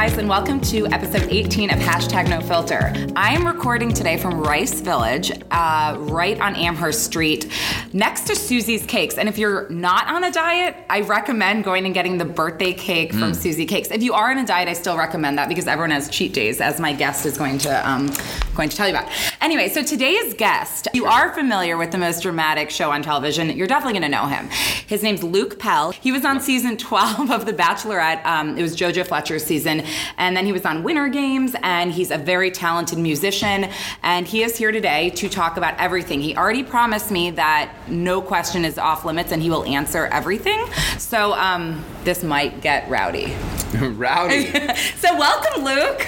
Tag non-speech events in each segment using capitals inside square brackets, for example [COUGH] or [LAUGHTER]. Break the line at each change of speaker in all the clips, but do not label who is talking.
Guys, and welcome to episode 18 of Hashtag No Filter. I am recording today from Rice Village, uh, right on Amherst Street, next to Susie's Cakes. And if you're not on a diet, I recommend going and getting the birthday cake from Susie Cakes. If you are on a diet, I still recommend that because everyone has cheat days, as my guest is going to um, going to tell you about. Anyway, so today's guest, you are familiar with the most dramatic show on television. You're definitely going to know him. His name's Luke Pell. He was on season 12 of The Bachelorette. Um, it was JoJo Fletcher's season. And then he was on Winter Games, and he's a very talented musician. And he is here today to talk about everything. He already promised me that no question is off limits and he will answer everything. So um, this might get rowdy. [LAUGHS]
Rowdy. [LAUGHS]
So welcome, Luke.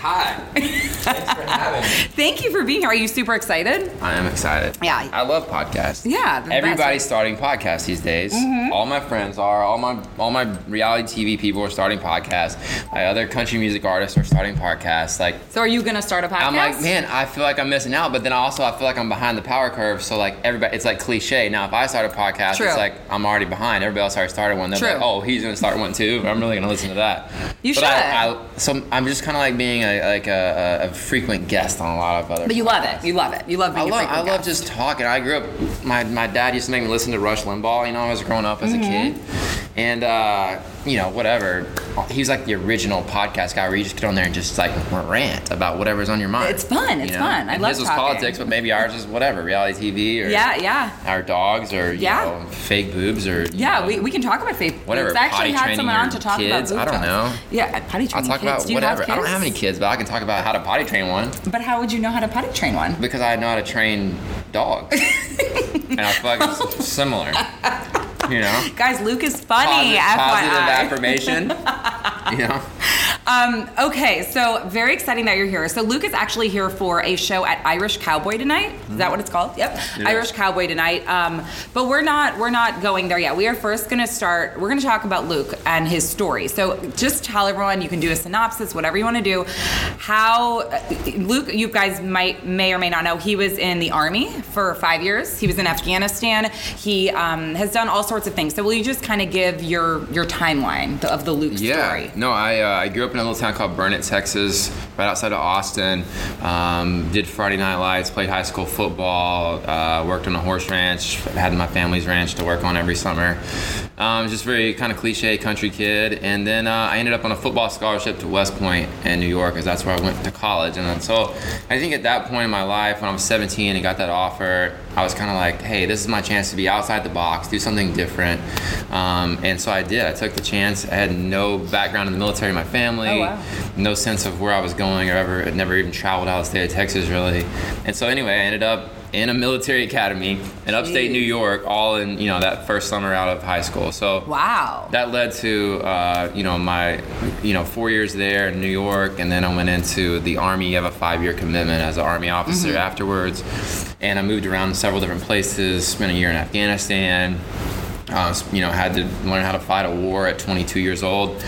Hi. [LAUGHS] Thanks for having me.
Thank you for being here. Are you super excited?
I am excited.
Yeah.
I love podcasts.
Yeah,
Everybody's
best.
starting podcasts these days. Mm-hmm. All my friends are. All my all my reality TV people are starting podcasts. My other country music artists are starting podcasts. Like
So are you gonna start a podcast?
I'm like, man, I feel like I'm missing out, but then also I feel like I'm behind the power curve. So like everybody, it's like cliche. Now if I start a podcast,
True.
it's like I'm already behind. Everybody else already started one. They're
True.
like, oh, he's gonna start one too. I'm really gonna listen to that.
You
but I,
should.
I, so I'm just kind of like being a like a, a, a frequent guest on a lot of other.
But you love it. You love it. You love
I
being a
love, I love
guest.
just talking. I grew up. My, my dad used to make me listen to Rush Limbaugh. You know, I was growing up as a
Mm-hmm.
kid, and uh, you know, whatever. He's like the original podcast guy where you just get on there and just like rant about whatever's on your mind.
It's fun,
you
it's
know?
fun. I
And
love
his was
talking.
politics, but maybe ours is whatever reality TV or
Yeah, yeah.
our dogs or you
Yeah.
know fake boobs or you
Yeah,
know,
we, we can talk about faith.
Whatever,
It's actually
potty
had
training
someone on to talk
kids,
about
I don't know.
Yeah, potty
I'll
training
talk
kids.
about
you
whatever. I don't have any
kids?
but I can talk about how to potty train one
But how would you know how to potty train one?
because I know how to train dogs, [LAUGHS] and I it's [LAUGHS] similar. You know. [LAUGHS]
Guys, Luke is funny.
Posi- positive
FYI. [LAUGHS]
affirmation. you know,
Um, okay, so very exciting that you're here. So Luke is actually here for a show at Irish Cowboy tonight. Is that what it's called? Yep,
It
Irish
is.
Cowboy tonight. Um, but we're not we're not going there yet. We are first going to start. We're going to talk about Luke and his story. So just tell everyone. You can do a synopsis, whatever you want to do. How Luke? You guys might may or may not know he was in the army for five years. He was in Afghanistan. He um, has done all sorts of things. So will you just kind of give your your timeline of the Luke
yeah.
story?
No, I uh, I grew up in a little town called Burnet, Texas, right outside of Austin. Um, did Friday Night Lights, played high school football, uh, worked on a horse ranch, had my family's ranch to work on every summer. Um, just very kind of cliche country kid, and then uh, I ended up on a football scholarship to West Point in New York, because that's where I went to college. And then, so I think at that point in my life, when I was 17 and got that offer, I was kind of like, hey, this is my chance to be outside the box, do something different. Um, and so I did. I took the chance. I had no background in the military in my family,
Oh, wow.
no sense of where I was going or ever, had never even traveled out of the state of Texas really. And so anyway, I ended up in a military academy in upstate New York, all in you know that first summer out of high school. So
Wow.
that led to uh, you know my you know four years there in New York, and then I went into the Army. You have a five-year commitment as an Army officer afterwards, and I moved around several different places. Spent a year in Afghanistan. Uh, you know, had to learn how to fight a war at 22 years old,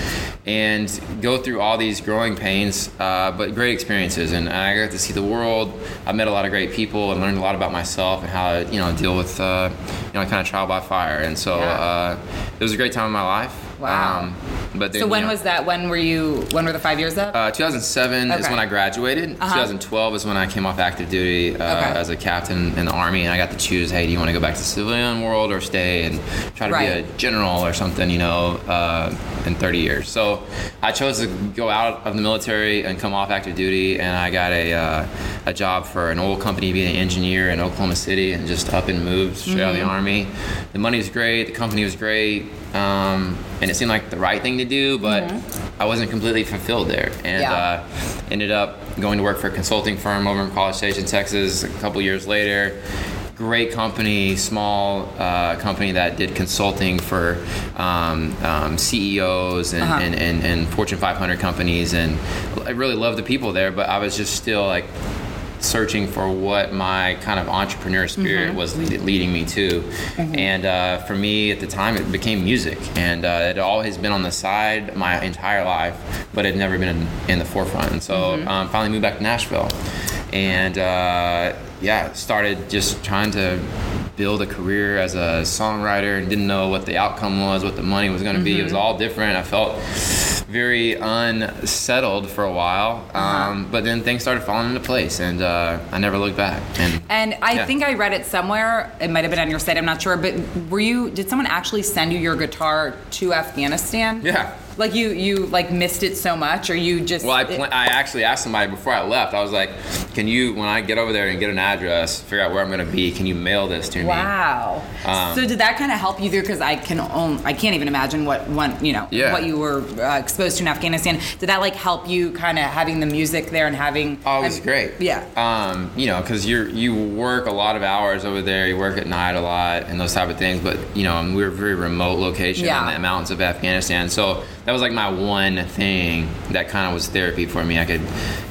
and go through all these growing pains, uh, but great experiences. And I got to see the world. I met a lot of great people and learned a lot about myself and how to, you know, deal with, uh, you know, kind of trial by fire. And so
Yeah.
uh, it was a great time in my life.
Wow.
Um, but then,
So
you
when
know,
was that? When were you? When were the five years up?
Uh, 2007 is when I graduated.
Uh-huh.
2012 is when I came off active duty uh,
Okay.
as a captain in the army, and I got to choose. Hey, do you want to go back to the civilian world or stay and try to
Right.
be a general or something? You know, uh, in 30 years. So I chose to go out of the military and come off active duty, and I got a uh, a job for an oil company, being an engineer in Oklahoma City, and just up and moved straight out of
Mm-hmm.
the army. The money was great, the company was great, um, and it seemed like the right thing to do, but I wasn't completely fulfilled there, and
Mm-hmm. Yeah.
uh, ended up going to work for a consulting firm over in College Station, Texas. A couple years later. Great company, small uh, company that did consulting for um, um, CEOs and,
Uh-huh.
and, and, and Fortune 500 companies, and I really loved the people there. But I was just still like searching for what my kind of entrepreneur spirit
Mm-hmm.
was lead, leading me to. And uh, for me at the time, it became music. And uh, it had always been on the side my entire life, but it had never been in, in the forefront. And so
Mm-hmm.
um, finally moved back to Nashville. And uh, yeah, started just trying to build a career as a songwriter and didn't know what the outcome was, what the money was going to be. It
Mm-hmm.
was all different. I felt very unsettled for a while,
Uh-huh.
um, but then things started falling into place, and uh, I never looked back. And
And I
Yeah.
think I read it somewhere. It might have been on your site. I'm not sure. But were you? Did someone actually send you your guitar to Afghanistan?
Yeah.
Like you, you like missed it so much, or you just?
well, I, pl- I actually asked somebody before I left. I was like, "Can you, when I get over there and get an address, figure out where I'm going to be? Can you mail this to me?"
Wow.
Um,
so did that kind of help you through? Because I can own, I can't even imagine what one, you know,
Yeah.
what you were uh, exposed to in Afghanistan. Did that like help you kind of having the music there and having?
Oh, it was
I'm-
great.
Yeah.
Um, you know, because you you work a lot of hours over there. You work at night a lot and those type of things. But you know, we we're a very remote location
Yeah.
in the mountains of Afghanistan. So that was like my one thing that kind of was therapy for me. I could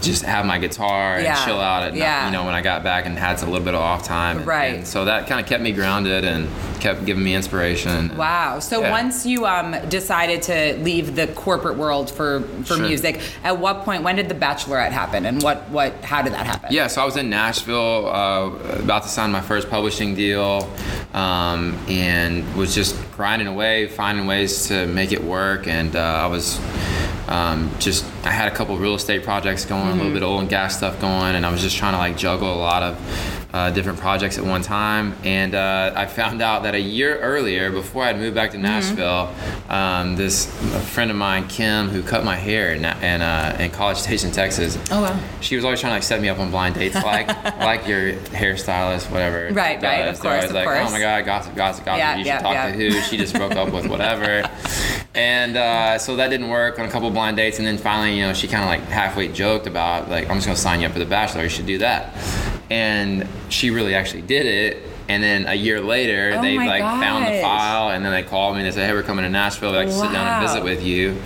just have my guitar and
Yeah.
chill out at
Yeah.
you know when I got back and had a little bit of off time. And-
Right.
And so that kind of kept me grounded and kept giving me inspiration.
Wow. So
Yeah.
once you um, decided to leave the corporate world for for
Sure.
music, at what point? When did the Bachelorette happen, and what what? How did that happen?
Yeah, so I was in Nashville, uh, about to sign my first publishing deal, um, and was just grinding away, finding ways to make it work. And uh, I was um, just, I had a couple real estate projects going, a little bit of oil and gas stuff going, and I was just trying to like juggle a lot of uh, different projects at one time. And uh, I found out that a year earlier, before I'd moved back to Nashville, um, this a friend of mine, Kim, who cut my hair in, in, uh, in College Station, Texas.
Oh, wow.
She was always trying to like set me up on blind dates, like [LAUGHS] like your hairstylist, whatever.
Right, right, of
does. They're
course,
always
of
like,
course.
oh my god, gossip, gossip, gossip.
Yeah,
you should
yeah,
talk
yeah.
to who? She just broke up with whatever. [LAUGHS] And uh, so that didn't work on a couple blind dates, and then finally, you know, she kind of like halfway joked about like, I'm just gonna sign you up for the Bachelor. You should do that. And she really actually did it. And then a year later,
Oh
they like found the file, and then they called me and they said, "Hey, we're coming to Nashville. We'd like to sit down and visit with you."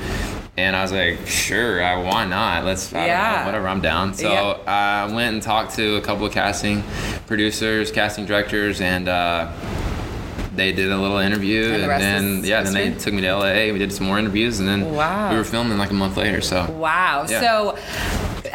And I was like, "Sure, I, why not? Let's
Yeah.
know, whatever. I'm down." So
Yeah.
I went and talked to a couple of casting producers, casting directors, and uh, they did a little interview.
And the
And, then yeah, then they took me to LA. We did some more interviews, and then
Wow.
we were filming like a month later. So
Wow.
Yeah.
So,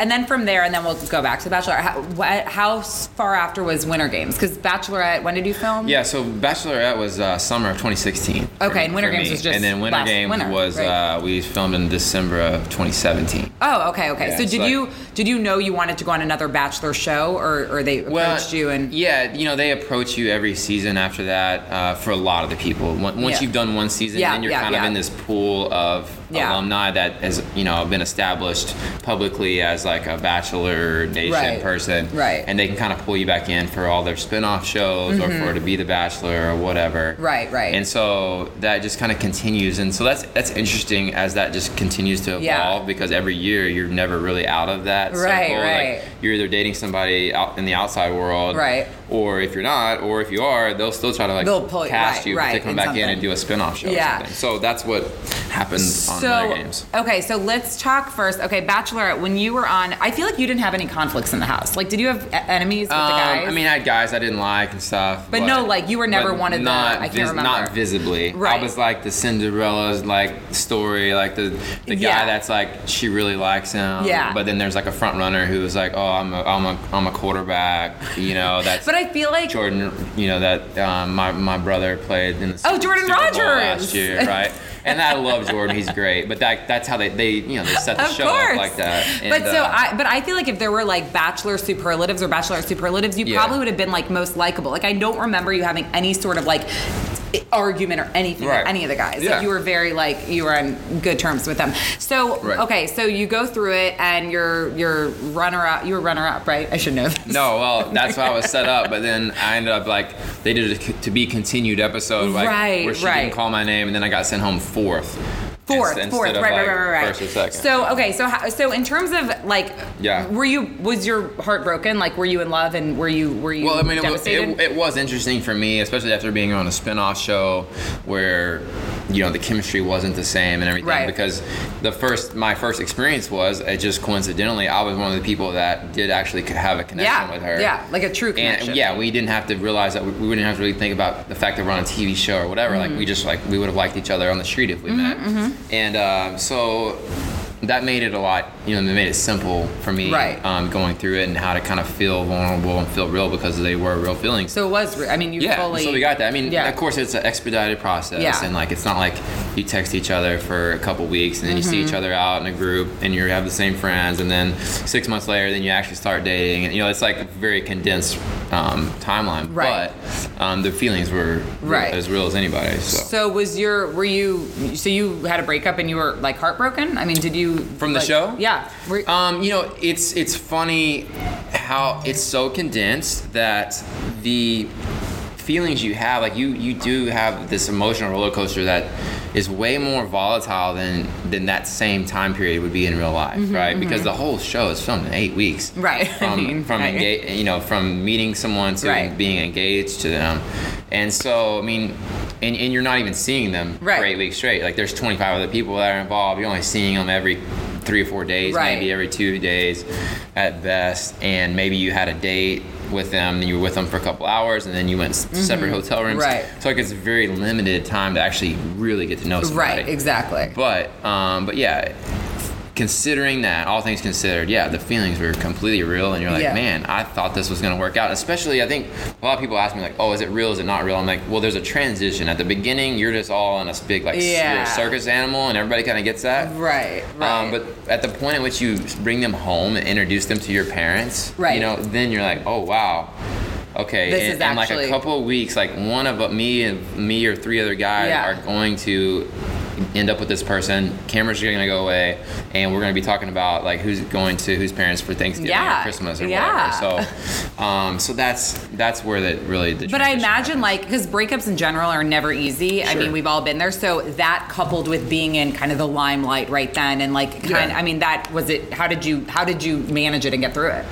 and then from there, and then we'll go back to the Bachelor. How, what, how far after was Winter Games? Because Bachelorette, when did you film?
Yeah, so Bachelorette was uh, summer of 2016. for-
Okay, and Winter Games
me.
was just
and then Winter Games
winter,
was
right?
uh, we filmed in December of 2017.
Oh, okay, okay.
Yeah,
so did
like-
you did you know you wanted to go on another Bachelor show, or, or they approached you and?
yeah, you know they approach you every season after that uh, for a lot of the people. Once once
Yeah.
you've done one season,
Yeah,
then you're kind of in this pool of
Yeah.
alumni that has you know been established publicly as like a Bachelor Nation
Right.
person,
Right.
And they can kind of pull you back in for all their spin-off shows or for to be the Bachelor or whatever,
Mm-hmm. Right, right.
And so that just kind of continues, and so that's that's interesting as that just continues to evolve
Yeah.
because every year you're never really out of that
Right,
circle.
right.
Like, you're either dating somebody out in the outside world,
Right.
Or if you're not, or if you are, they'll still try to like
They'll pull-
cast
right,
you
right,
to come back in and do a spin-off show.
Yeah.
Or something. So that's what happens on
So
Winter Games.
okay, so let's talk first. Okay, Bachelorette. When you were on, I feel like you didn't have any conflicts in the house. Like, did you have enemies with the
Um,
guys?
I mean, I had guys I didn't like and stuff.
But no, like, you were never one of the-
not
I can't remember.
Not visibly.
Right.
I was like the Cinderella's like story, like the the guy
Yeah.
that's like she really likes him.
Yeah.
But then there's like a front runner who was like, oh, I'm a I'm a I'm a quarterback. You know, that's. [LAUGHS]
but I feel like
Jordan, you know that um, my my brother played in the
Oh, Jordan
Super Bowl
Rodgers.
last year, right? and I love Jordan. He's great. But that that's how they, they you know they set the
Of
show
course.
up like that.
but so
uh,
I but I feel like if there were like bachelor superlatives or bachelor superlatives, you
Yeah.
probably would have been like most likable. Like I don't remember you having any sort of like argument or anything
Right.
with any of the guys.
Yeah.
Like you were very like you were on good terms with them. So
Right.
okay, so you go through it and you're you're runner up. You were runner up, right? I should know this.
No, well, that's how I was set up. But then I ended up like they did a to be continued episode, like
Right,
where she
right.
didn't call my name, and then I got sent home fourth.
Fourth,
inst-
fourth, right,
like,
right, right, right.
First or second.
So okay, so how, so in terms of like,
Yeah.
were you was your heart broken? Like, were you in love and were you were you
Well, I mean, it was, it, it was interesting for me, especially after being on a spin-off show where, you know, the chemistry wasn't the same and everything.
Right.
Because the first, my first experience was, it just coincidentally, I was one of the people that did actually have a connection
yeah,
with her.
yeah, like a true connection.
And yeah, we didn't have to realize that we, we didn't have to really think about the fact that we're on a TV show or whatever.
Mm-hmm.
Like we just like we would have liked each other on the street if we mm-hmm, met. Mm-hmm. And um, so that made it a lot. You know, it made it simple for me.
Right.
Um, going through it and how to kind of feel vulnerable and feel real because they were real feelings.
So it was. I mean, you
yeah,
fully.
so we got that. I mean,
Yeah.
of course, it's an expedited process,
Yeah.
and like it's not like you text each other for a couple weeks and then you see
Mm-hmm.
each other out in a group and you have the same friends, and then six months later, then you actually start dating, and you know, it's like a very condensed um, timeline.
Right.
But um, the feelings were
Right.
as real as anybody. So.
So was your were you so you had a breakup and you were like heartbroken? I mean, did you
From the
like-
show?
Yeah.
Um, you know, it's it's funny how it's so condensed that the feelings you have, like you you do have this emotional roller coaster that is way more volatile than than that same time period would be in real life, right? Because the whole show is filmed in eight weeks,
Mm-hmm, Right. I
From
mean,
from
right.
enga- you know from meeting someone to
Right.
being engaged to them, and so I mean. And, and you're not even seeing them
Right.
for eight weeks straight. Like there's 25 other people that are involved. You're only seeing them every three or four days,
Right.
maybe every two days at best. And maybe you had a date with them, and you were with them for a couple hours, and then you went s separate hotel rooms.
Mm-hmm. Right.
So like it's a very limited time to actually really get to know somebody.
right. Exactly.
But um, but yeah, considering that, all things considered, yeah, the feelings were completely real, and you're like,
Yeah.
man, I thought this was gonna work out. Especially, I think a lot of people ask me like, oh, is it real? Is it not real? I'm like, well, there's a transition. At the beginning, you're just all in a big like
Yeah.
circus animal, and everybody kind of gets that.
Right. Right.
Um, but at the point at which you bring them home and introduce them to your parents,
Right.
you know, then you're like, oh wow, okay.
This
and,
is
and like a couple of weeks, like one of uh, me and me or three other guys
Yeah.
are going to end up with this person. Cameras are gonna go away, and we're gonna be talking about like who's going to whose parents for Thanksgiving
Yeah.
or Christmas or
Yeah.
whatever. So, um, so that's that's where that really the.
But I imagine,
happens.
like, because breakups in general are never easy. I mean, we've all been there. So that coupled with being in kind of the limelight right then, and like, kind,
Yeah.
I mean, that was it. How did you how did you manage it and get through it?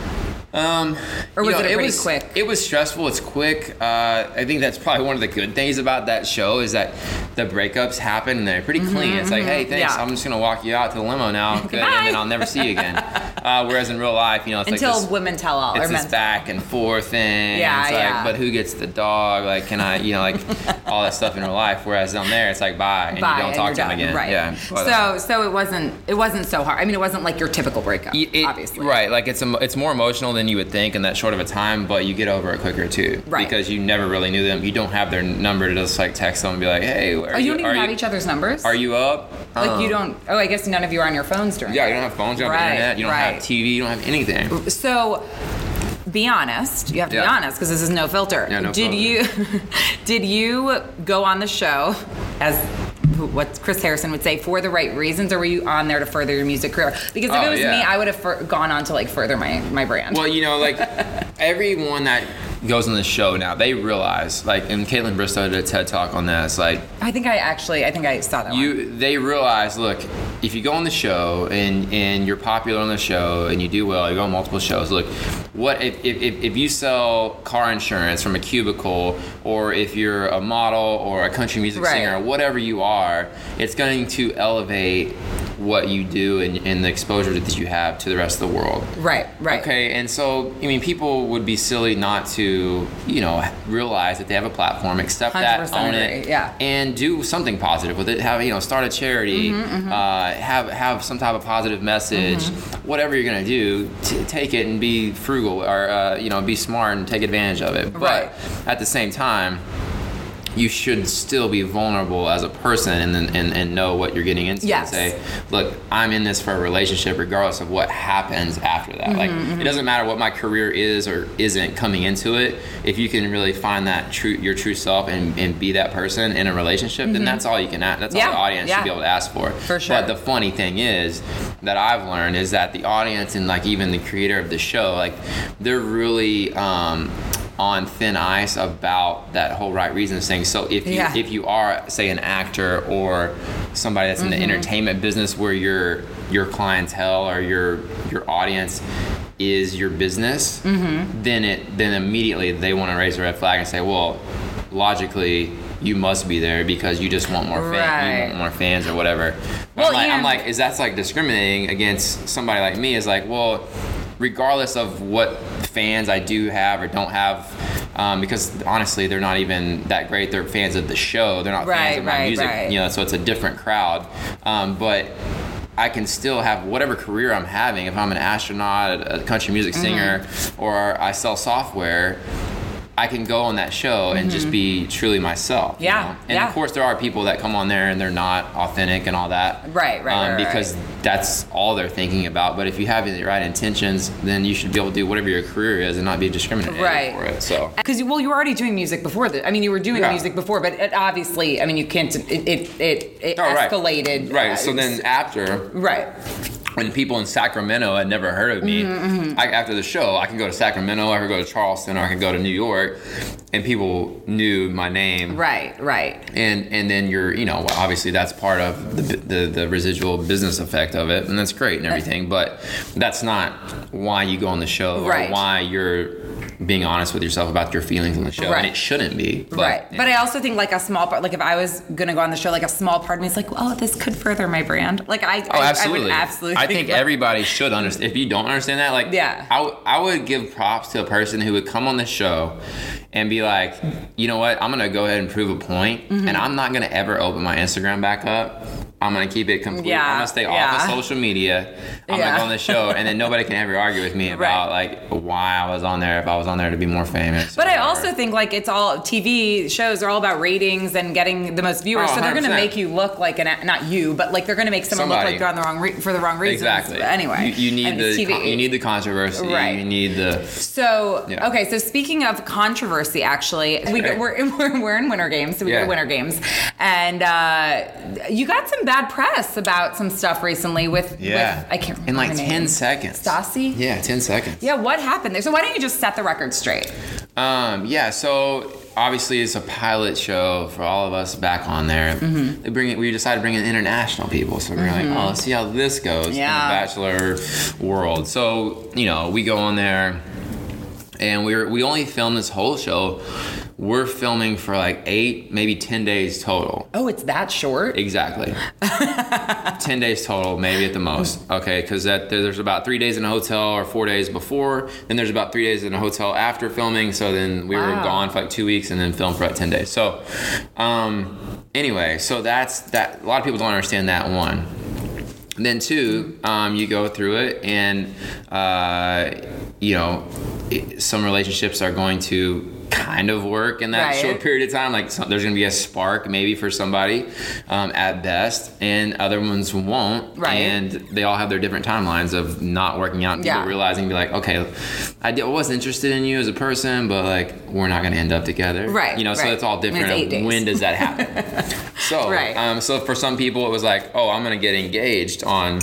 Um,
Or
you
was
know,
it a pretty
was,
quick?
It was stressful. It's quick. Uh, I think that's probably one of the good things about that show is that the breakups happen and they're pretty clean. It's like, hey, thanks.
Mm-hmm, yeah.
I'm just gonna walk you out to the limo now, [LAUGHS] good, and then I'll never see you again. Uh, whereas in real life, you know, it's
Until
like this,
women tell all.
it's
or
this back and forth thing.
Yeah,
it's like,
yeah.
But who gets the dog? Like, can I? You know, like [LAUGHS] all that stuff in real life. Whereas down there, it's like bye, and
Bye,
you don't talk to them again.
Right.
Yeah.
So so it wasn't it wasn't so hard. I mean, it wasn't like your typical breakup.
It-
obviously.
Right, like it's emo- it's more emotional than you would think in that short of a time, but you get over it quicker too.
Right.
Because you never really knew them. You don't have their number to just like text them and be like, hey, are
Oh, you don't
are
even have each other's numbers.
Are you up?
Like you
Um,
don't. Oh, I guess none of you are on your phones during.
Yeah, you don't have phones. You don't have internet. You don't
right.
have TV. You don't have anything.
So, be honest. You have to be honest because this is no filter.
Yeah, no
did
filter.
you [LAUGHS] did you go on the show as what Chris Harrison would say for the right reasons, or were you on there to further your music career? Because if
Oh,
it was
yeah.
me, I would have fur- gone on to like further my my brand.
Well, you know, like [LAUGHS] everyone that goes on the show now, they realize, like, and Kaitlyn Bristowe did a TED talk on this, like,
I think I actually I think I saw that one.
you they realize look if you go on the show and and you're popular on the show and you do well you go on multiple shows look what if if, if you sell car insurance from a cubicle or if you're a model or a country music
Right.
singer or whatever you are it's going to elevate what you do and, and the exposure that you have to the rest of the world
Right, right.
Okay, and so I mean, people would be silly not to, you know, realize that they have a platform, accept that,
100%
own it,
yeah.
and do something positive with it. Have you know, start a charity,
Mm-hmm,
Uh, have have some type of positive message. Whatever you're gonna do, t- take it and be frugal, or uh, you know, be smart and take advantage of it. But
Right.
at the same time you should still be vulnerable as a person and and, and know what you're getting into
Yes.
and say, look, I'm in this for a relationship regardless of what happens after that. like
Mm-hmm,
it doesn't matter what my career is or isn't coming into it. If you can really find that true your true self and, and be that person in a relationship, then that's all you can ask. That's
Mm-hmm. Yeah,
all the audience
yeah.
should be able to ask for.
For sure.
But the funny thing is that I've learned is that the audience and like even the creator of the show, like they're really um, on thin ice about that whole right reasons thing. So if you
Yeah.
if you are say an actor or somebody that's in
Mm-hmm.
the entertainment business where your your clientele or your your audience is your business,
Mm-hmm.
then it then immediately they want to raise a red flag and say, well, logically you must be there because you just want more fans, you want more fans or whatever. But
Well,
I'm, like, I'm like, is that's like discriminating against somebody like me? Is like, well, regardless of what fans I do have or don't have. Um, because honestly, they're not even that great. They're fans of the show. They're not
Right,
fans of my
right,
music.
right.
You know, so it's a different crowd. Um, but I can still have whatever career I'm having. If I'm an astronaut, a country music
Mm-hmm.
singer, or I sell software, I can go on that show and just be truly myself. you
Mm-hmm. Yeah,
know? And
yeah.
of course, there are people that come on there and they're not authentic and all that.
Right, right, right,
Um,
right,
because that's all they're thinking about. But if you have the right intentions, then you should be able to do whatever your career is and not be discriminated
Right.
for it. So.
Because well, you were already doing music before. The, I mean, you were doing
Yeah.
music before, but it obviously, I mean, you can't. It it it, it
Oh,
escalated.
Right. So
uh,
then after,
Right.
When people in Sacramento had never heard of me,
Mm-hmm,
I, after the show, I can go to Sacramento, I can go to Charleston, or I can go to New York, and people knew my name.
Right. Right.
And and then you're you know obviously that's part of the, the the residual business effect of it, and that's great and everything, but that's not why you go on the show
Right.
or why you're being honest with yourself about your feelings on the show,
Right.
and it shouldn't be. But,
right. But I also think like a small part, like if I was gonna go on the show, like a small part of me is like, oh, this could further my brand. Like I,
Oh,
I,
absolutely.
I would absolutely.
I think [LAUGHS]
about-
everybody should understand. If you don't understand that, like,
Yeah.
I, I would give props to a person who would come on the show and be like, you know what, I'm gonna go ahead and prove a point,
Mm-hmm.
and I'm not gonna ever open my Instagram back up. I'm gonna keep it complete.
Yeah,
I'm gonna stay
yeah.
off of social media. I'm
Yeah.
gonna go on the show, and then nobody can ever argue with me [LAUGHS] about like why I was on there if I was on there to be more famous.
But I also think like it's all TV shows are all about ratings and getting the most viewers,
Oh,
so they're going to make you look like an not you, but like they're going to make someone look like they're on the wrong re- for the wrong reasons.
exactly.
Anyway,
you, you need
and
the
TV.
you need the controversy.
Right.
You need the
So okay, so speaking of controversy, actually, we
Okay.
we're, we're [LAUGHS] we're in Winter Games, so we
Yeah.
go to Winter Games, and uh, you got some bad press about some stuff recently with
yeah.
with, I can't remember
in like ten
name.
seconds.
Stassi?
Yeah, ten seconds.
Yeah, what happened there? So why don't you just set the record straight?
Um, yeah, so obviously it's a pilot show for all of us back on there.
Mm-hmm.
They bring it. We decided to bring in international people, so we're like, oh, let's see how this goes
Yeah.
in the Bachelor world. So you know, we go on there, and we're we only filmed this whole show. We're filming for like eight, maybe ten days total.
Oh, it's that short?
Exactly. [LAUGHS] 10 days total, maybe at the most. Okay, because that there's about three days in a hotel or four days before. Then there's about three days in a hotel after filming. So then we were gone for like two weeks and then filmed for like 10 days. So, um, anyway, so that's that. A lot of people don't understand that one. And then two, um, you go through it, and uh, you know, it, some relationships are going to kind of work in that
Right.
short period of time. Like some, there's going to be a spark maybe for somebody um, at best, and other ones won't.
Right.
And they all have their different timelines of not working out. And
Yeah.
people realizing, be like, okay, I, did, was interested in you as a person, but like we're not going to end up together.
Right,
You know, so it's all different.
it's eight
of
days.
when does that happen? [LAUGHS] so,
Right.
um, so for some people, it was like, oh, I'm going to get engaged on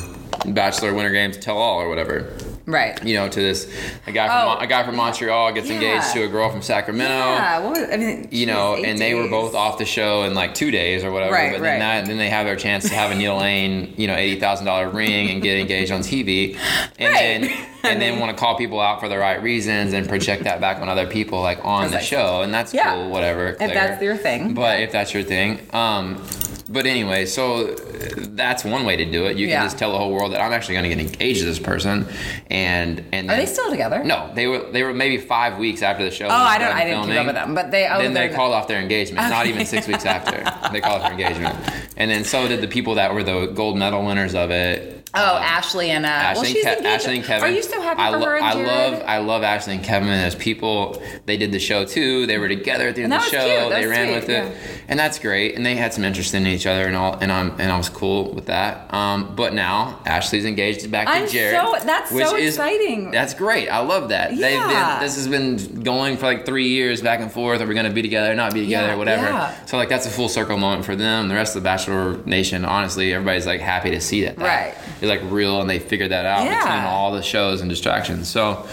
Bachelor Winter Games Tell All or whatever.
Right.
You know, to this a guy from
Oh.
A guy from Montreal gets
Yeah.
engaged to a girl from Sacramento.
Yeah, what was, I mean,
You know, and they were both off the show in like two days or whatever.
Right,
but
right.
then that, then they have their chance to have a Neil [LAUGHS] Lane, you know, eighty thousand dollar ring and get engaged on TV, and
Right.
then [LAUGHS] and then want to call people out for the right reasons and project that back on other people like on the show, and that's
Yeah.
cool, whatever.
If that's your thing.
But if that's your thing, um, but anyway, so uh, that's one way to do it. You
Yeah.
can just tell the whole world that I'm actually going to get engaged to this person, and and
Are they still together?
No, they were they were maybe five weeks after the show.
Oh, I don't. I didn't keep up with them, but they. Oh,
then they called off their engagement. Not even six weeks after they called off their engagement, and then so did the people that were the gold medal winners of it.
Oh, Ashley and uh,
Ashley,
well, she's
and Ke- Ashley and Kevin.
Are you so happy
I
for
lo-
her and
I love I love Ashley and Kevin as people. They did the show too. They were together at the end of the show. They ran
sweet,
with it,
yeah.
and that's great. And they had some interest in each other and all. And I'm and I was cool with that. Um, but now Ashley's engaged back
I'm
to Jared.
so- that's
which
so
is-
exciting.
That's great. I love that. They've
Yeah.
been. This has been going for like three years back and forth. Are we going to be together? Or not be together?
Yeah,
whatever.
yeah.
So like that's a full circle moment for them. The rest of the Bachelor Nation, honestly, everybody's like happy to see that. that
Right.
Is like real, and they figured that out
Yeah.
between all the shows and distractions. So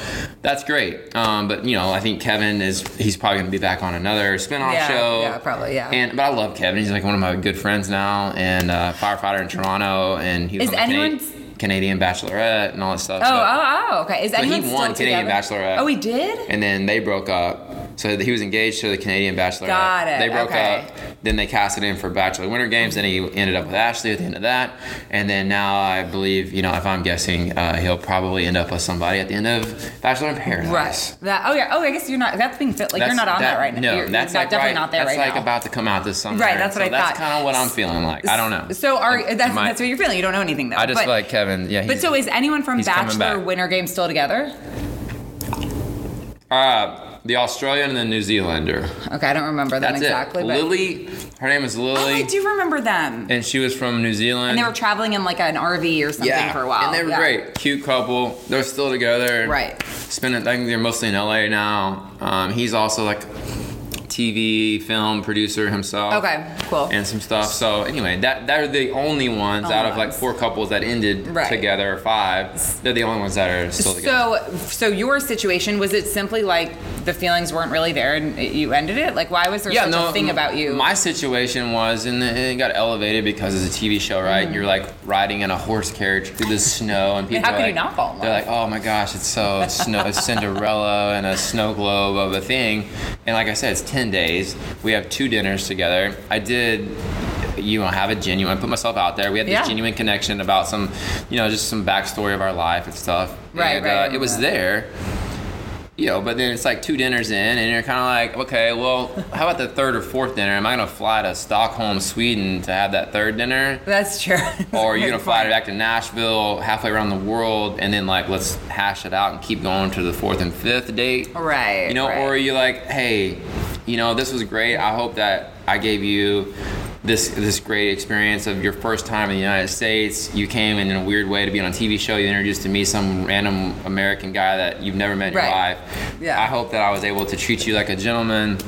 that's great. Um, but you know, I think Kevin is he's probably to be back on another spinoff
Yeah,
show.
yeah, probably, yeah.
And but I love Kevin. He's like one of my good friends now, and uh, firefighter in Toronto, and he was
Is
on the Cana-
anyone's-
Canadian Bachelorette and all that stuff.
Oh,
but-
oh, oh, okay. Is anyone
he won Canadian
together?
Bachelorette.
Oh, he did.
and then they broke up. So he was engaged to the Canadian Bachelor.
Got it,
They broke
okay.
up. Then they casted him for Bachelor Winter Games. Then he ended up with Ashley at the end of that. And then now I believe, you know, if I'm guessing, uh, he'll probably end up with somebody at the end of Bachelor in Paradise.
Right. That. Oh yeah. Oh, I guess you're not. That's being fit. Like you're not on that, right now.
No,
You're,
that's
you're
like
definitely
right,
not there
that's
right
like
now.
about to come out this summer.
Right, that's what
so
I
That's
thought.
kind of what I'm feeling like. I don't know.
So are that's, that's what you're feeling. You don't know anything though.
I just
but,
feel like Kevin. Yeah.
But so is anyone from Bachelor. Winter Games still together?
Uh, the Australian and the New Zealander.
Okay, I don't remember them
That's
exactly.
it.
But
Lily. Her name is Lily. oh.
I do remember them.
and she was from New Zealand.
And they were traveling in like an RV or something for a while.
And they were
Yeah.
great. Cute couple. They're still together.
Right.
Spending, I think they're mostly in LA now. Um, he's also like TV, film producer himself.
Okay, cool.
And some stuff. So anyway, that they're the only ones
Only
out of like four couples that ended
Right.
together, or five. They're the only ones that are still together.
So, so your situation was it simply like the feelings weren't really there and you ended it? Like, why was there such a thing about you?
My situation was, and it got elevated because it's a TV show, right? And you're like riding in a horse carriage through the snow, and people [LAUGHS]
how
are
could
like,
you not fall in
They're like, oh my gosh, it's so snow, it's Cinderella and a snow globe of a thing. And like I said, it's ten days. We have two dinners together. I did. You know, have a genuine. Put myself out there. We had this
Yeah.
genuine connection about some, you know, just some backstory of our life and stuff.
Right,
and,
right,
Uh, it was
that.
there you know, but then it's like two dinners in, and you're kind of like, okay, well, how about the third or fourth dinner? Am I gonna fly to Stockholm, Sweden, to have that third dinner,
That's true. [LAUGHS]
or you're you gonna fly back to Nashville, halfway around the world, and then like let's hash it out and keep going to the fourth and fifth date?
Right,
You know,
right.
or are you like, hey, you know, this was great. I hope that I gave you. This, this great experience of your first time in the United States. You came in, in a weird way to be on a TV show. You introduced to me some random American guy that you've never met in your life.
Yeah.
I hope that I was able to treat you like a gentleman.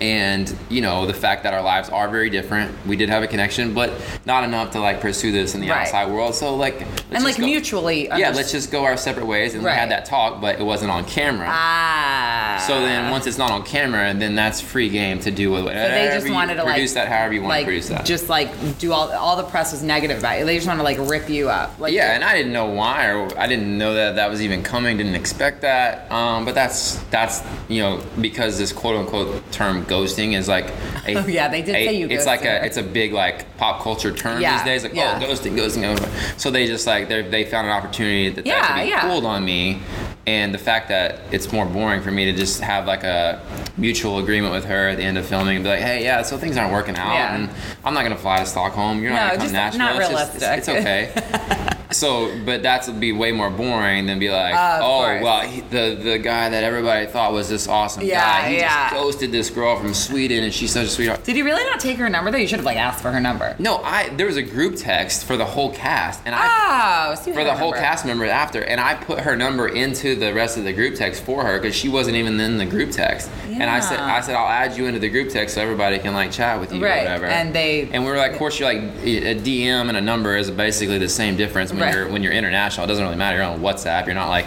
And you know the fact that our lives are very different. We did have a connection, but not enough to like pursue this in the
Right.
outside world. So like,
and like
go-
mutually.
Yeah, let's just go our separate ways. And we had that talk, but it wasn't on camera.
Ah.
So then, once it's not on camera, then that's free game to do with whatever.
So they just wanted to
produce
like
that however you want
like,
to produce that.
Just like do all all the press was negative about you. They just want to like rip you up. Like
yeah, and I didn't know why, or I didn't know that that was even coming. Didn't expect that. Um, but that's that's you know because this quote unquote term ghosting is like. A, [LAUGHS]
Oh, yeah, they did
a-
say you
It's like
ghosted
a it's a big like pop culture term
Yeah,
these days. Like oh,
yeah.
oh ghosting, ghosting. ghosting. So they just like they they found an opportunity that
Yeah,
that could be
yeah.
pulled on me. And the fact that it's more boring for me to just have like a mutual agreement with her at the end of filming and be like, hey, yeah, so things aren't working out,
Yeah.
and I'm not gonna fly to Stockholm. You're
No,
not gonna come to Nashville.
not
It's just- it's-
realistic.
it's okay. [LAUGHS] So, but that's would be way more boring than be like,
Of
oh,
course.
well, he, the the guy that everybody thought was this awesome
Yeah,
guy, he
yeah.
just ghosted this girl from Sweden, and she's such a sweetheart.
Did you really not take her number though? You should have like asked for her number.
No, I there was a group text for the whole cast, and I
Oh, so
for the whole
number.
cast member after, and I put her number into the rest of the group text for her because she wasn't even in the group text. And I said, I said I'll add you into the group text so everybody can like chat with you
Right,
or whatever.
and they-
and we were like, of course, you're like a DM and a number is basically the same difference when
Right.
you're when you're international. It doesn't really matter. You're on WhatsApp. You're not like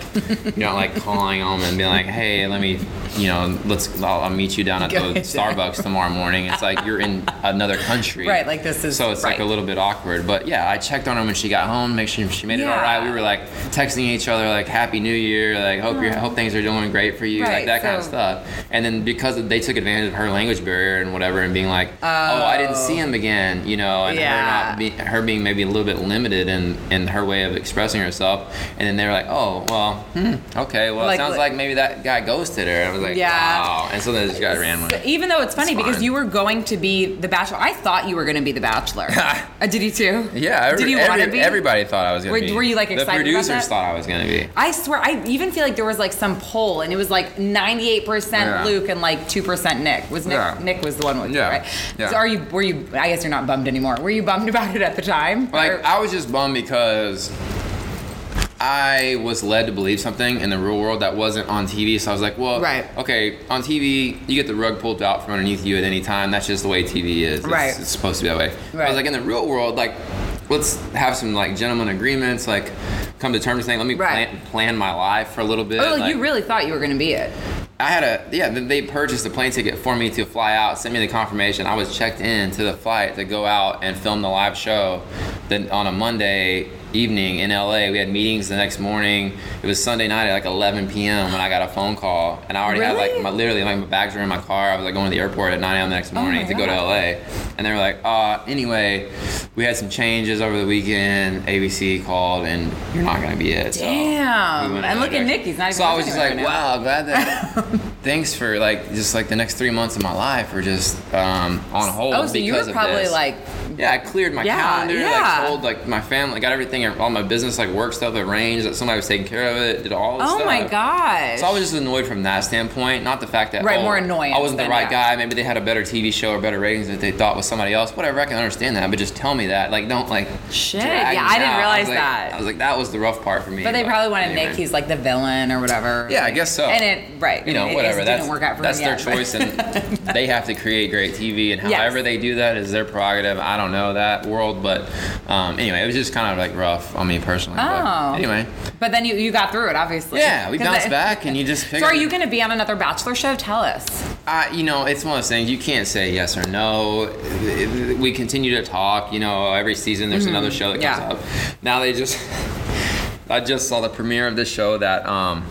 you're not like calling them and being like, hey, let me, you know, let's I'll, I'll meet you down at the
Gotcha.
Starbucks tomorrow morning. It's like you're in another country.
Right, like this is-
so it's like a little bit awkward. But yeah, I checked on her when she got home, make sure she made it all right. We were like texting each other like Happy New Year, like hope you hope things are doing great for you,
Right,
like that kind of stuff. And then because they took advantage of her language barrier and whatever, and being like, oh, I didn't see him again, you know, and
Yeah.
her not be, her being maybe a little bit limited in in her way of expressing herself. And then they were like, oh, well, hmm, okay, well,
Like-
it sounds like maybe that guy ghosted her. I was like,
Yeah.
wow. And so then this guy ran with it.
Even though it's funny
It's
because
fine.
you were going to be the Bachelor, I thought you were going to be the Bachelor. [LAUGHS] uh, did you too?
Yeah, every,
did you
every-
want to be?
everybody thought I was gonna be.
were you, like, excited
The producers thought I was gonna be.
I swear, I even feel like there was like some poll, and it was like 98%
Yeah.
Luke and like 2% Nick. Was Nick?
Yeah.
Nick was the one with you, right?
Yeah.
So are you? Were you? I guess you're not bummed anymore. Were you bummed [LAUGHS] about it at the time?
Like
Or-
I was just bummed because I was led to believe something in the real world that wasn't on TV. So I was like, well,
Right.
okay, on TV you get the rug pulled out from underneath you at any time. That's just the way TV is. It's,
Right.
It's supposed to be that way. I was like, in the real world, like, let's have some like gentleman agreements, like come to terms with things. Let me
Right.
plan, plan my life for a little bit.
oh, like- you really thought you were going to be it.
I had a yeah. They purchased a plane ticket for me to fly out. Sent me the confirmation. I was checked in to the flight to go out and film the live show. Then on a Monday evening in LA, we had meetings the next morning. It was Sunday night at like 11 p.m. when I got a phone call, and I already had like my literally like my bags were in my car. I was like going to the airport at 9 a.m. the next morning
Oh
to go to LA, and they were like, uh, anyway, we had some changes over the weekend. ABC called, and you're not gonna be it. So
Damn.
we
And look at he's not even
So I was just like,
right
wow, glad that. [LAUGHS] thanks for like just like the next three months of my life were just um, on hold.
Oh, so you were probably like,
Yeah, I cleared my
Yeah,
calendar.
yeah.
Like told like my family, got everything, all my business like work stuff arranged. That somebody was taking care of it. Did all. This
oh
stuff.
my gosh.
So I was just annoyed from that standpoint, not the fact that
Right,
oh,
more annoyance
I wasn't the right
yeah.
guy. Maybe they had a better TV show or better ratings that they thought was somebody else. Whatever, I can understand that, but just tell me that. Like, don't like.
Shit, yeah, I didn't
out.
realize
was like-
that.
I was like, that was the rough part for me.
but they probably wanted
anyway.
Nick. He's like the villain or whatever.
Yeah, I guess so.
And it, right.
you know,
it,
whatever.
It
that's
didn't work out for
that's their
yet,
choice, and [LAUGHS] they have to create great TV, and
Yes.
however they do that is their prerogative. I don't know that world, but um, anyway, it was just kind of like rough on me personally.
Oh.
But anyway,
But then you, you got through it, obviously.
yeah, we bounced back, and you just.
So are you going to be on another Bachelor show? Tell us.
Uh, you know, it's one of those things you can't say yes or no. We continue to talk. You know, every season there's another show that comes
Mm-hmm. Yeah.
up. Now they just, [LAUGHS] I just saw the premiere of this show that um,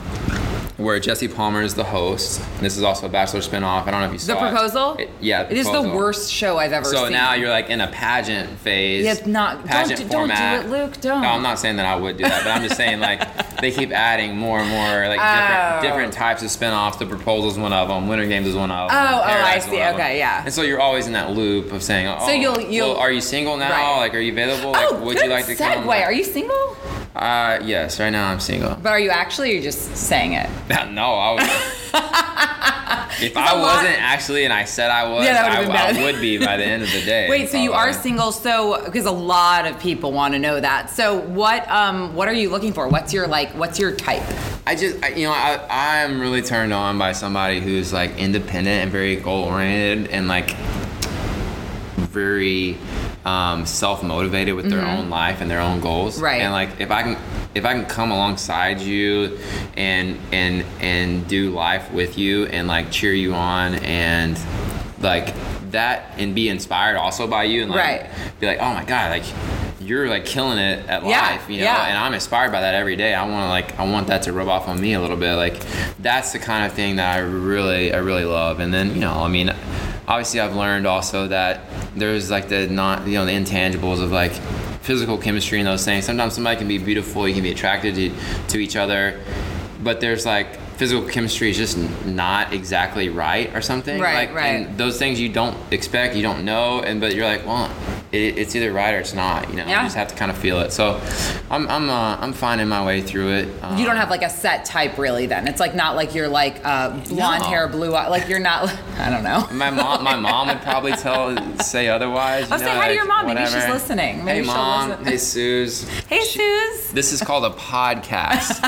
where Jesse Palmer is the host. This is also a Bachelor spinoff. I don't know if you
The
saw it.
The proposal?
It- yeah,
It is the
Proposal.
worst show I've ever seen.
So now you're like in a pageant phase.
Yeah, it's not- don't
pageant
do- don't do
format.
it, Luke, don't.
No, I'm not saying that I would do that, but I'm just saying like [LAUGHS] they keep adding more and more like different
Oh.
different types of spin-offs. The proposal's one of them. Winter Games is one of them.
Oh, oh, I see.
one of them.
Okay, yeah.
And so you're always in that loop of saying, oh,
So you'll- you'll-
well, are you single now?
Right.
Like, are you available? Like,
oh,
would
good
you like to
segue.
come?
Are you single?
Uh, yes. Right now I'm single.
But are you actually? Or you're just saying it. [LAUGHS]
no, I was. [LAUGHS] [LAUGHS] if I
lot-
wasn't actually, and I said I was,
Yeah,
I. I would be by the end of the day. [LAUGHS]
Wait, so you are single? So because a lot of people want to know that. So what um what are you looking for? What's your like? What's your type?
I just, I, you know, I, I'm really turned on by somebody who's like independent and very goal oriented and like very um, self motivated with their own life and their own goals.
Mm-hmm. Right.
And like, if I can, if I can come alongside you and and and do life with you and like cheer you on and like that and be inspired also by you and like
Right.
be like, oh my god, like. You're like killing it at
Yeah,
life, you know,
yeah.
and I'm inspired by that every day. I want to like I want that to rub off on me a little bit. Like that's the kind of thing that I really I really love. And then you know I mean, obviously I've learned also that there's like the not you know the intangibles of like physical chemistry and those things. Sometimes somebody can be beautiful, you can be attracted to to each other, but there's like physical chemistry is just not exactly right or something.
Right,
like,
right.
And those things you don't expect, you don't know, and but you're like, well, it, it's either right or it's not. You know,
Yeah.
you just have to kind of feel it. So, I'm I'm uh, I'm finding my way through it. Um,
You don't have like a set type really. Then it's like not like you're like uh, blonde
No.
hair, blue eye. Like you're not. [LAUGHS] I don't know.
My mom, my mom would probably tell, say otherwise. you
Oh, say
know,
hi to your mom. Maybe she's listening. Maybe
hey mom,
listen.
hey Suze. [LAUGHS]
Hey, Suze.
This is called a podcast.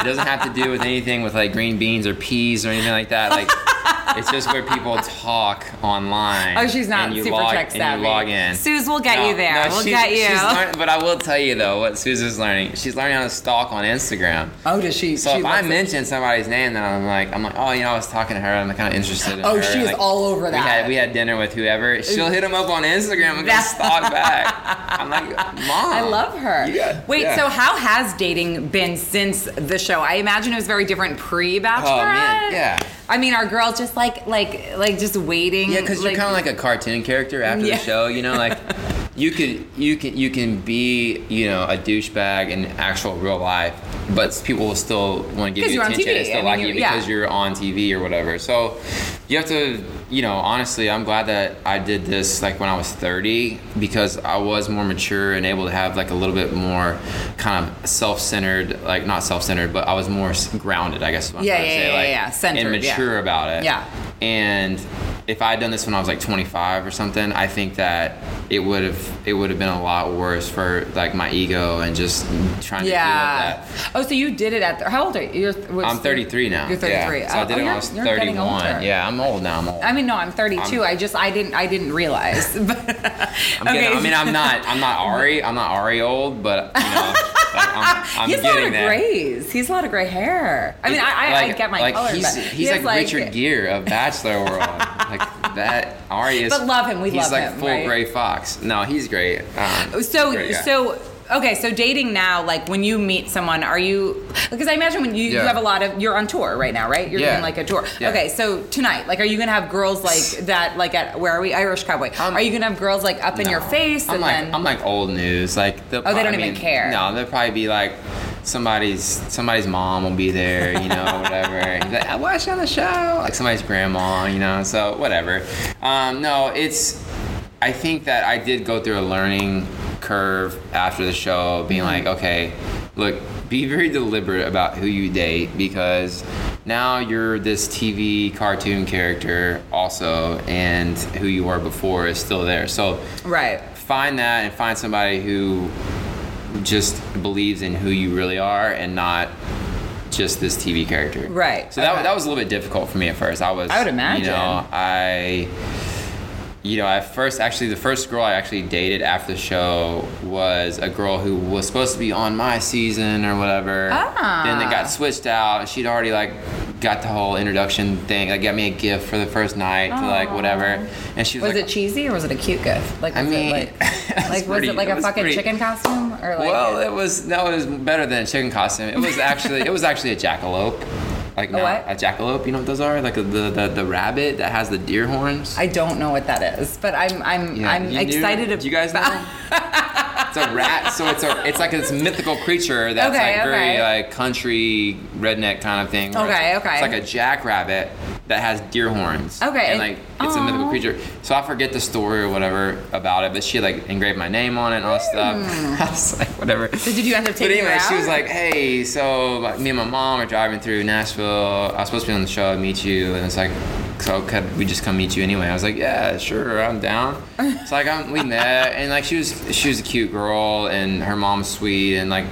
it doesn't have to do with anything with like green beans or peas or anything like that. Like it's just where people [LAUGHS] talk online.
Oh, she's not
and
super
log,
tech
And
savvy.
you log in.
Suze, we'll get you there. we'll
she's-
get you.
she's but I will tell you though, what Suze is learning. She's learning how to stalk on Instagram.
oh, does she?
So
she
if I mention somebody's name, then I'm like, I'm like, oh, you know, I was talking to her. I'm kind of interested in
Oh,
her.
she
Like,
all over
We
that.
had we had dinner with whoever. She'll hit him up on Instagram and go stalk back. [LAUGHS] I'm like, mom.
I love her.
Got-
Wait,
yeah.
so how has dating been since the show? I imagine it was very different pre-Bachelorette.
Oh, man, yeah.
I mean, our girls just like like like like just waiting?
Yeah, because you're kind of like a cartoon character after
Yeah.
the show, you know, like [LAUGHS] you can you can you can be you know a douchebag in actual real life, but people will still want to give you attention and still
I mean,
like you
you're- yeah.
because you're on TV or whatever. So you have to you know honestly, I'm glad that I did this like when I was 30 because I was more mature and able to have like a little bit more kind of self-centered, like not self-centered, but I was more grounded, I guess. is what I'm
Yeah, yeah,
say,
yeah,
like,
yeah, centered,
and
yeah.
mature about it.
Yeah.
And if I had done this when I was like 25 or something, I think that it would have it would have been a lot worse for like my ego and just trying to
Yeah.
deal with that.
Oh, so you did it at. The, how old are you? You're,
I'm 33 now.
You're 33.
Yeah. So I did
oh,
it when I was
you're getting
31. Yeah, I'm old now. I'm old.
I mean, no, I'm 32. i just I didn't I didn't realize. [LAUGHS] But,
I'm getting, I mean, I'm not I'm not Ari. I'm not Ari old, but you know, like, I'm, I'm
He's a lot of grays. He's a lot of gray hair. I mean, I, I, I get my
like
color,
he's,
but
he's
he has,
like, Richard Gere of Bachelor World. like that. Ari is.
But love him, we
he's
love
like
him,
full
right?
gray fox. No, he's great. Um,
So
great
so okay, so dating now, like when you meet someone, are you? Because I imagine when you, you have a lot of you're on tour right now, right? You're
Yeah.
doing like a tour.
Yeah.
Okay, so tonight, like, are you gonna have girls like that? Like at where are we? Irish Cowboy.
Um,
are you gonna have girls like up in your face
I'm
and
like
then?
I'm like old news. Like
Oh, they don't
I
even
mean,
care.
No, they'll probably be like somebody's somebody's mom will be there, you know, whatever. [LAUGHS] Like, I watched you on the show. Like somebody's grandma, you know. So whatever. Um, no, it's. I think that I did go through a learning curve after the show, being like,
Mm-hmm.
okay, look, be very deliberate about who you date because now you're this TV cartoon character also, and who you were before is still there. So
right.
find that and find somebody who just believes in who you really are and not just this TV character.
Right,
So that, that was a little bit difficult for me at first. I was.
I would imagine.
You know, I. You know, at first, actually, the first girl I actually dated after the show was a girl who was supposed to be on my season or whatever.
Ah.
Then they got switched out. She'd already like got the whole introduction thing. Like, got me a gift for the first night to like whatever. And she was,
Was
like,
it cheesy or was it a cute gift? Like,
I
was
mean, [LAUGHS]
it like,
was
like was
pretty-
it like
it
a fucking
pretty-
chicken costume or like?
well, it was no, it was better than a chicken costume. It was actually it was actually a jackalope. Like
what?
a jackalope, you know what those are? Like the, the the rabbit that has the deer horns.
I don't know what that is, but I'm I'm
Yeah,
I'm
knew?
excited.
Do you guys know? [LAUGHS] it's a rat, so it's a it's like this mythical creature that's
Okay,
like very
okay.
like country redneck kind of thing.
Okay,
it's,
okay.
It's like a jackrabbit that has deer horns.
Okay,
and like it's a mythical creature. So I forget the story or whatever about it, but she like engraved my name on it and all that stuff. Hmm. [LAUGHS] I was like, whatever.
So did you end up
But
taking her
anyway, she was like, "Hey, so like, me and my mom are driving through Nashville. I was supposed to be on the show and meet you, and it's like, so could we just come meet you anyway?" I was like, "Yeah, sure, I'm down." [LAUGHS] So like, I'm, we met, and like she was she was a cute girl, and her mom's sweet, and like,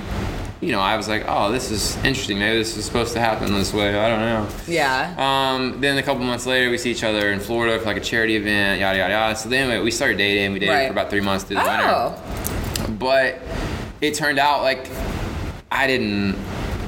you know, I was like, "Oh, this is interesting. Maybe this is supposed to happen this way. I don't know."
yeah.
Um, then a couple months later, we see each other in Florida for like a charity event, yada yada yada. So then anyway, we started dating. We dated
Right.
for about three months through the winter
Oh,
but it turned out like I didn't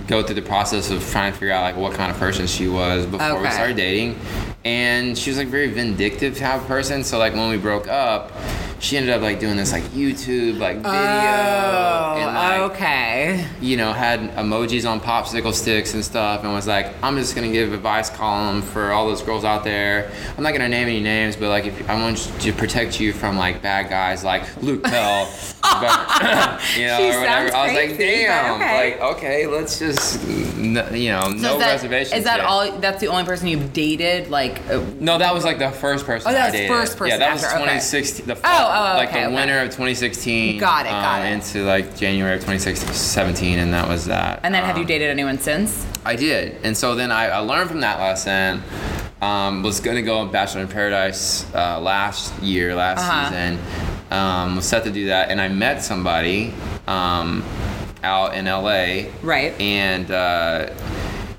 go through the process of trying to figure out like what kind of person she was before we started dating and she was like very vindictive type of person so like when we broke up she ended up like doing this like youtube like video and like
oh, okay.
you know, had emojis on popsicle sticks and stuff, and was like, "I'm just gonna give advice column for all those girls out there. I'm not gonna name any names, but like, if I want to protect you from like bad guys like Luke Pell, [LAUGHS] but, [LAUGHS] you know,
She
or whatever." I was like,
crazy, but
"Damn,
okay.
like, okay, let's just, you know,
So
no
is that,
reservations."
Is that
yet."
all? That's the only person you've dated? Like, uh,
No, that was like the first person.
Oh, that
I
was
dated.
first person
Yeah, that was
after, okay.
2016. The
Oh, oh,
like
okay,
the
okay.
winter of 2016.
Got it, got
um,
it.
Into like January of 2017, and that was that.
and then have you
Um,
dated anyone since?
I did, and so then I, I learned from that lesson. Um, was gonna go on Bachelor in Paradise uh, last year, last
Uh-huh.
season. Um, was set to do that, and I met somebody um, out in LA.
Right.
And uh,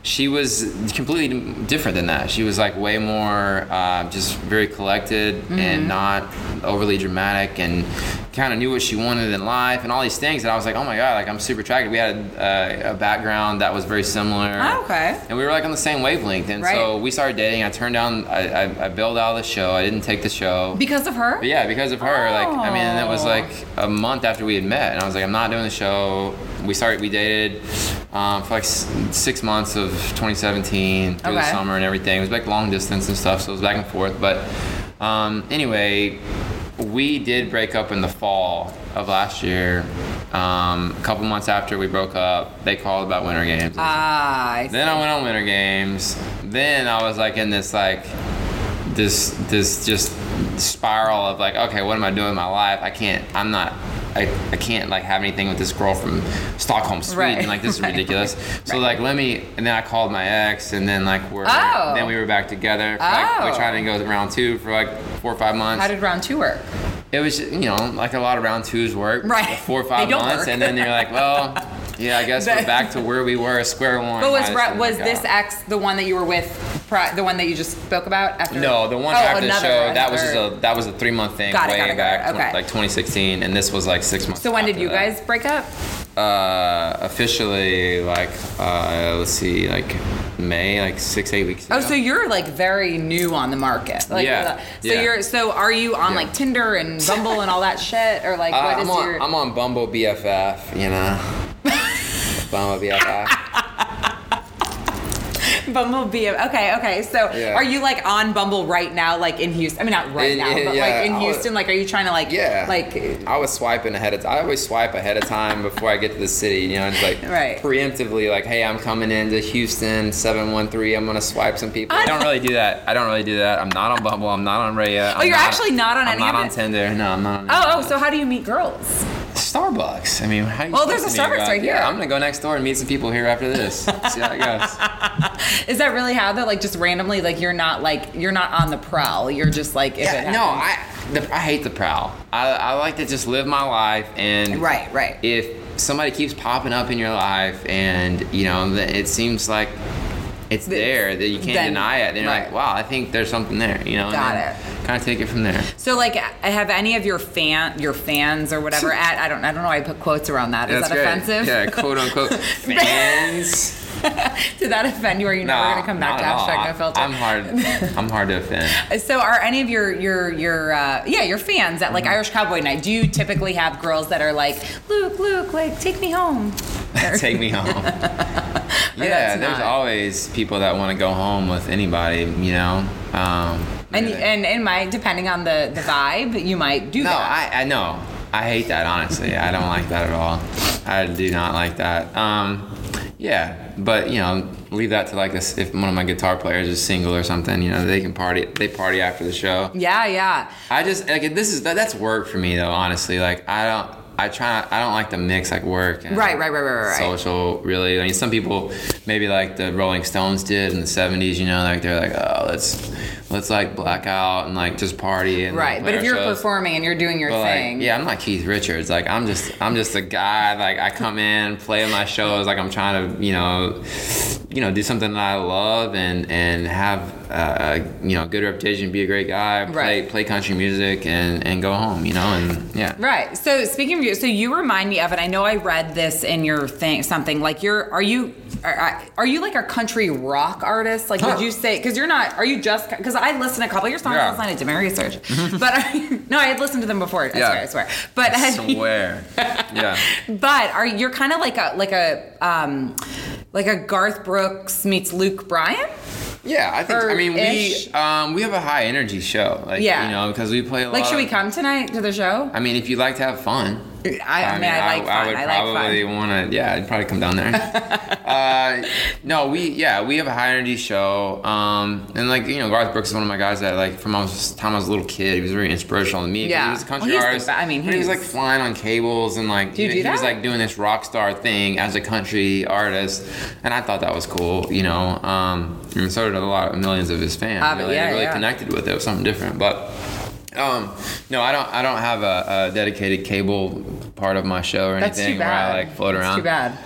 she was completely different than that. She was like way more uh, just very collected
Mm-hmm.
and not overly dramatic and kind of knew what she wanted in life and all these things. And I was like, oh my god, like I'm super attracted. We had uh, a background that was very similar.
Oh, okay.
And we were like on the same wavelength. And so we started dating. I turned down. I, I, I bailed out of the show. I didn't take the show.
Because of her?
But yeah, because of her. Oh. Like, I mean, it was
Oh.
like a month after we had met, and I was like, I'm not doing the show. We started, we dated um, for like s- six months of 2017 through the summer and everything. It was like long distance and stuff, so it was back and forth. But um, anyway, we did break up in the fall of last year. Um, a couple months after we broke up, they called about winter games.
Ah, I see.
Then I went on winter games. Then I was like in this like this this just spiral of like, okay, what am I doing with my life? I can't. I'm not. I, I can't like have anything with this girl from Stockholm, Sweden.
Right,
Like this is
right, [LAUGHS]
ridiculous. So
right.
like let me. And then I called my ex, and then like we're
Oh.
then we were back together. For, like,
Oh.
we tried to go to round two for like four or five months.
How did round two work?
It was, you know, like a lot of round twos work.
Right. [LAUGHS]
Four or five months,
work.
and then you're like, well, yeah, I guess we're [LAUGHS] back to where we were, square one.
But was
How
Ra-
does it
was this
out?
ex the one that you were with, pri- the one that you just spoke about after?
No, the one
Oh,
after the
another-
show, that was just a that was a three month thing
Got it,
way
got it, got
back,
it, okay.
like 2016, and this was like six months.
So when did you
that.
guys break up?
Uh, officially, like, uh, let's see, like May, like six, eight weeks.
Oh, so you're like very new on the market. Like,
Yeah,
uh, So
yeah.
you're so are you on
Yeah.
like Tinder and Bumble and all that [LAUGHS] shit or like
Uh,
what is
I'm on
your?
I'm on Bumble BFF, you know. [LAUGHS] Bumble BFF. [LAUGHS]
Bumble be okay, okay. So
Yeah.
are you like on Bumble right now, like in Houston? I mean, not right
In-
now,
in-
but
yeah,
like in
I was-
Houston. Like, are you trying to like,
Yeah.
like,
I was swiping ahead of. I always swipe ahead of time before I get to the city. You know, it's like [LAUGHS]
Right.
preemptively, like, hey, I'm coming into Houston, seven one three. I'm gonna swipe some people. I don't really do that. I don't really do that. I'm not on Bumble. I'm not on Raya.
Oh, you're actually not on
I'm
any
not
of
on
it?
Tinder. No, I'm not. On
oh, oh. So how do you meet girls?
Starbucks. I mean, how you
Well, there's a Starbucks right here.
Yeah, I'm gonna go next door and meet some people here after this. See how it goes. [LAUGHS]
Is that really how though? Like just randomly, like you're not like you're not on the prowl. You're just like
Yeah, no. I the, I hate the prowl. I, I like to just live my life and
Right, right.
If somebody keeps popping up in your life and you know it seems like it's there that you can't
Then-
deny it, then you're
right.
like, wow, I think there's something there. You know,
Got it.
Kind of take it from there.
So like, have any of your fan, your fans or whatever [LAUGHS] at I don't I don't know. why I put quotes around that. Is that
great.
offensive?
Yeah, quote unquote [LAUGHS] fans. [LAUGHS]
Did that offend you? Or are you never
No,
gonna come back to hashtag no filter?
I'm hard. I'm hard to offend. [LAUGHS]
So are any of your your your uh, yeah your fans at like
Mm-hmm.
Irish Cowboy Night? Do you typically have girls that are like Luke, Luke, like take me home? [LAUGHS]
Take me home. yeah, there's
not-
always people that want to go home with anybody. You know. Um,
And
yeah.
and in my depending on the the vibe, you might do
No,
that.
I, I know. I hate that honestly. I don't like that at all. I do not like that. Um, yeah, but you know, leave that to like this. If one of my guitar players is single or something, you know, they can party. They party after the show.
yeah, yeah.
I just like this is that, that's work for me though. Honestly, like I don't. I try. I don't like to mix like work and
Right, right, right, right, right.
social. Really, I mean, some people maybe like the Rolling Stones did in the '70s. You know, like they're like, oh, let's let's like black out and like just party and like,
Right, but if you're
shows.
performing and you're doing your
But
thing,
like, yeah, I'm not Keith Richards. Like, I'm just, I'm just a guy. Like, I come in, play my shows. Like, I'm trying to, you know, you know, do something that I love and and have, uh, you know, good reputation, be a great guy, play
Right.
play country music, and and go home. You know, and yeah.
Right. So speaking of you, so you remind me of it. I know I read this in your thing, something like you're. Are you? Are, are you like a country rock artist? Like, would
Huh.
you say? Because you're not. Are you just? Because I listened to a couple of your songs
Yeah.
last night. I did my research, [LAUGHS] but I, no, I had listened to them before. I
Yeah.
swear, I swear. But
I swear. [LAUGHS] yeah.
but are you're kind of like a like a um like a Garth Brooks meets Luke Bryan?
Yeah, I think. I mean, we um we have a high energy show. Like,
Yeah.
You know, because we play a lot.
Like, should we come tonight to the show?
I mean, if you'd like to have fun.
I, I mean, I, like fun.
would
I like
probably
fun.
want to. Yeah, I'd probably come down there. [LAUGHS] uh, no, we yeah we have a high energy show, um, and like you know Garth Brooks is one of my guys that like from I was, time I was a little kid, he was very inspirational to me.
Yeah.
he was a country
Well, the
artist.
I mean,
but he was like flying on cables and like
you
know, he was like doing this rock star thing as a country artist, and I thought that was cool. You know, um, and so did a lot of millions of his fans.
Uh,
really,
yeah,
they really
yeah.
connected with it. It was something different, but. Um, no, I don't. I don't have a, a dedicated cable part of my show or
That's
anything
too
where. I like float
That's
around.
too bad.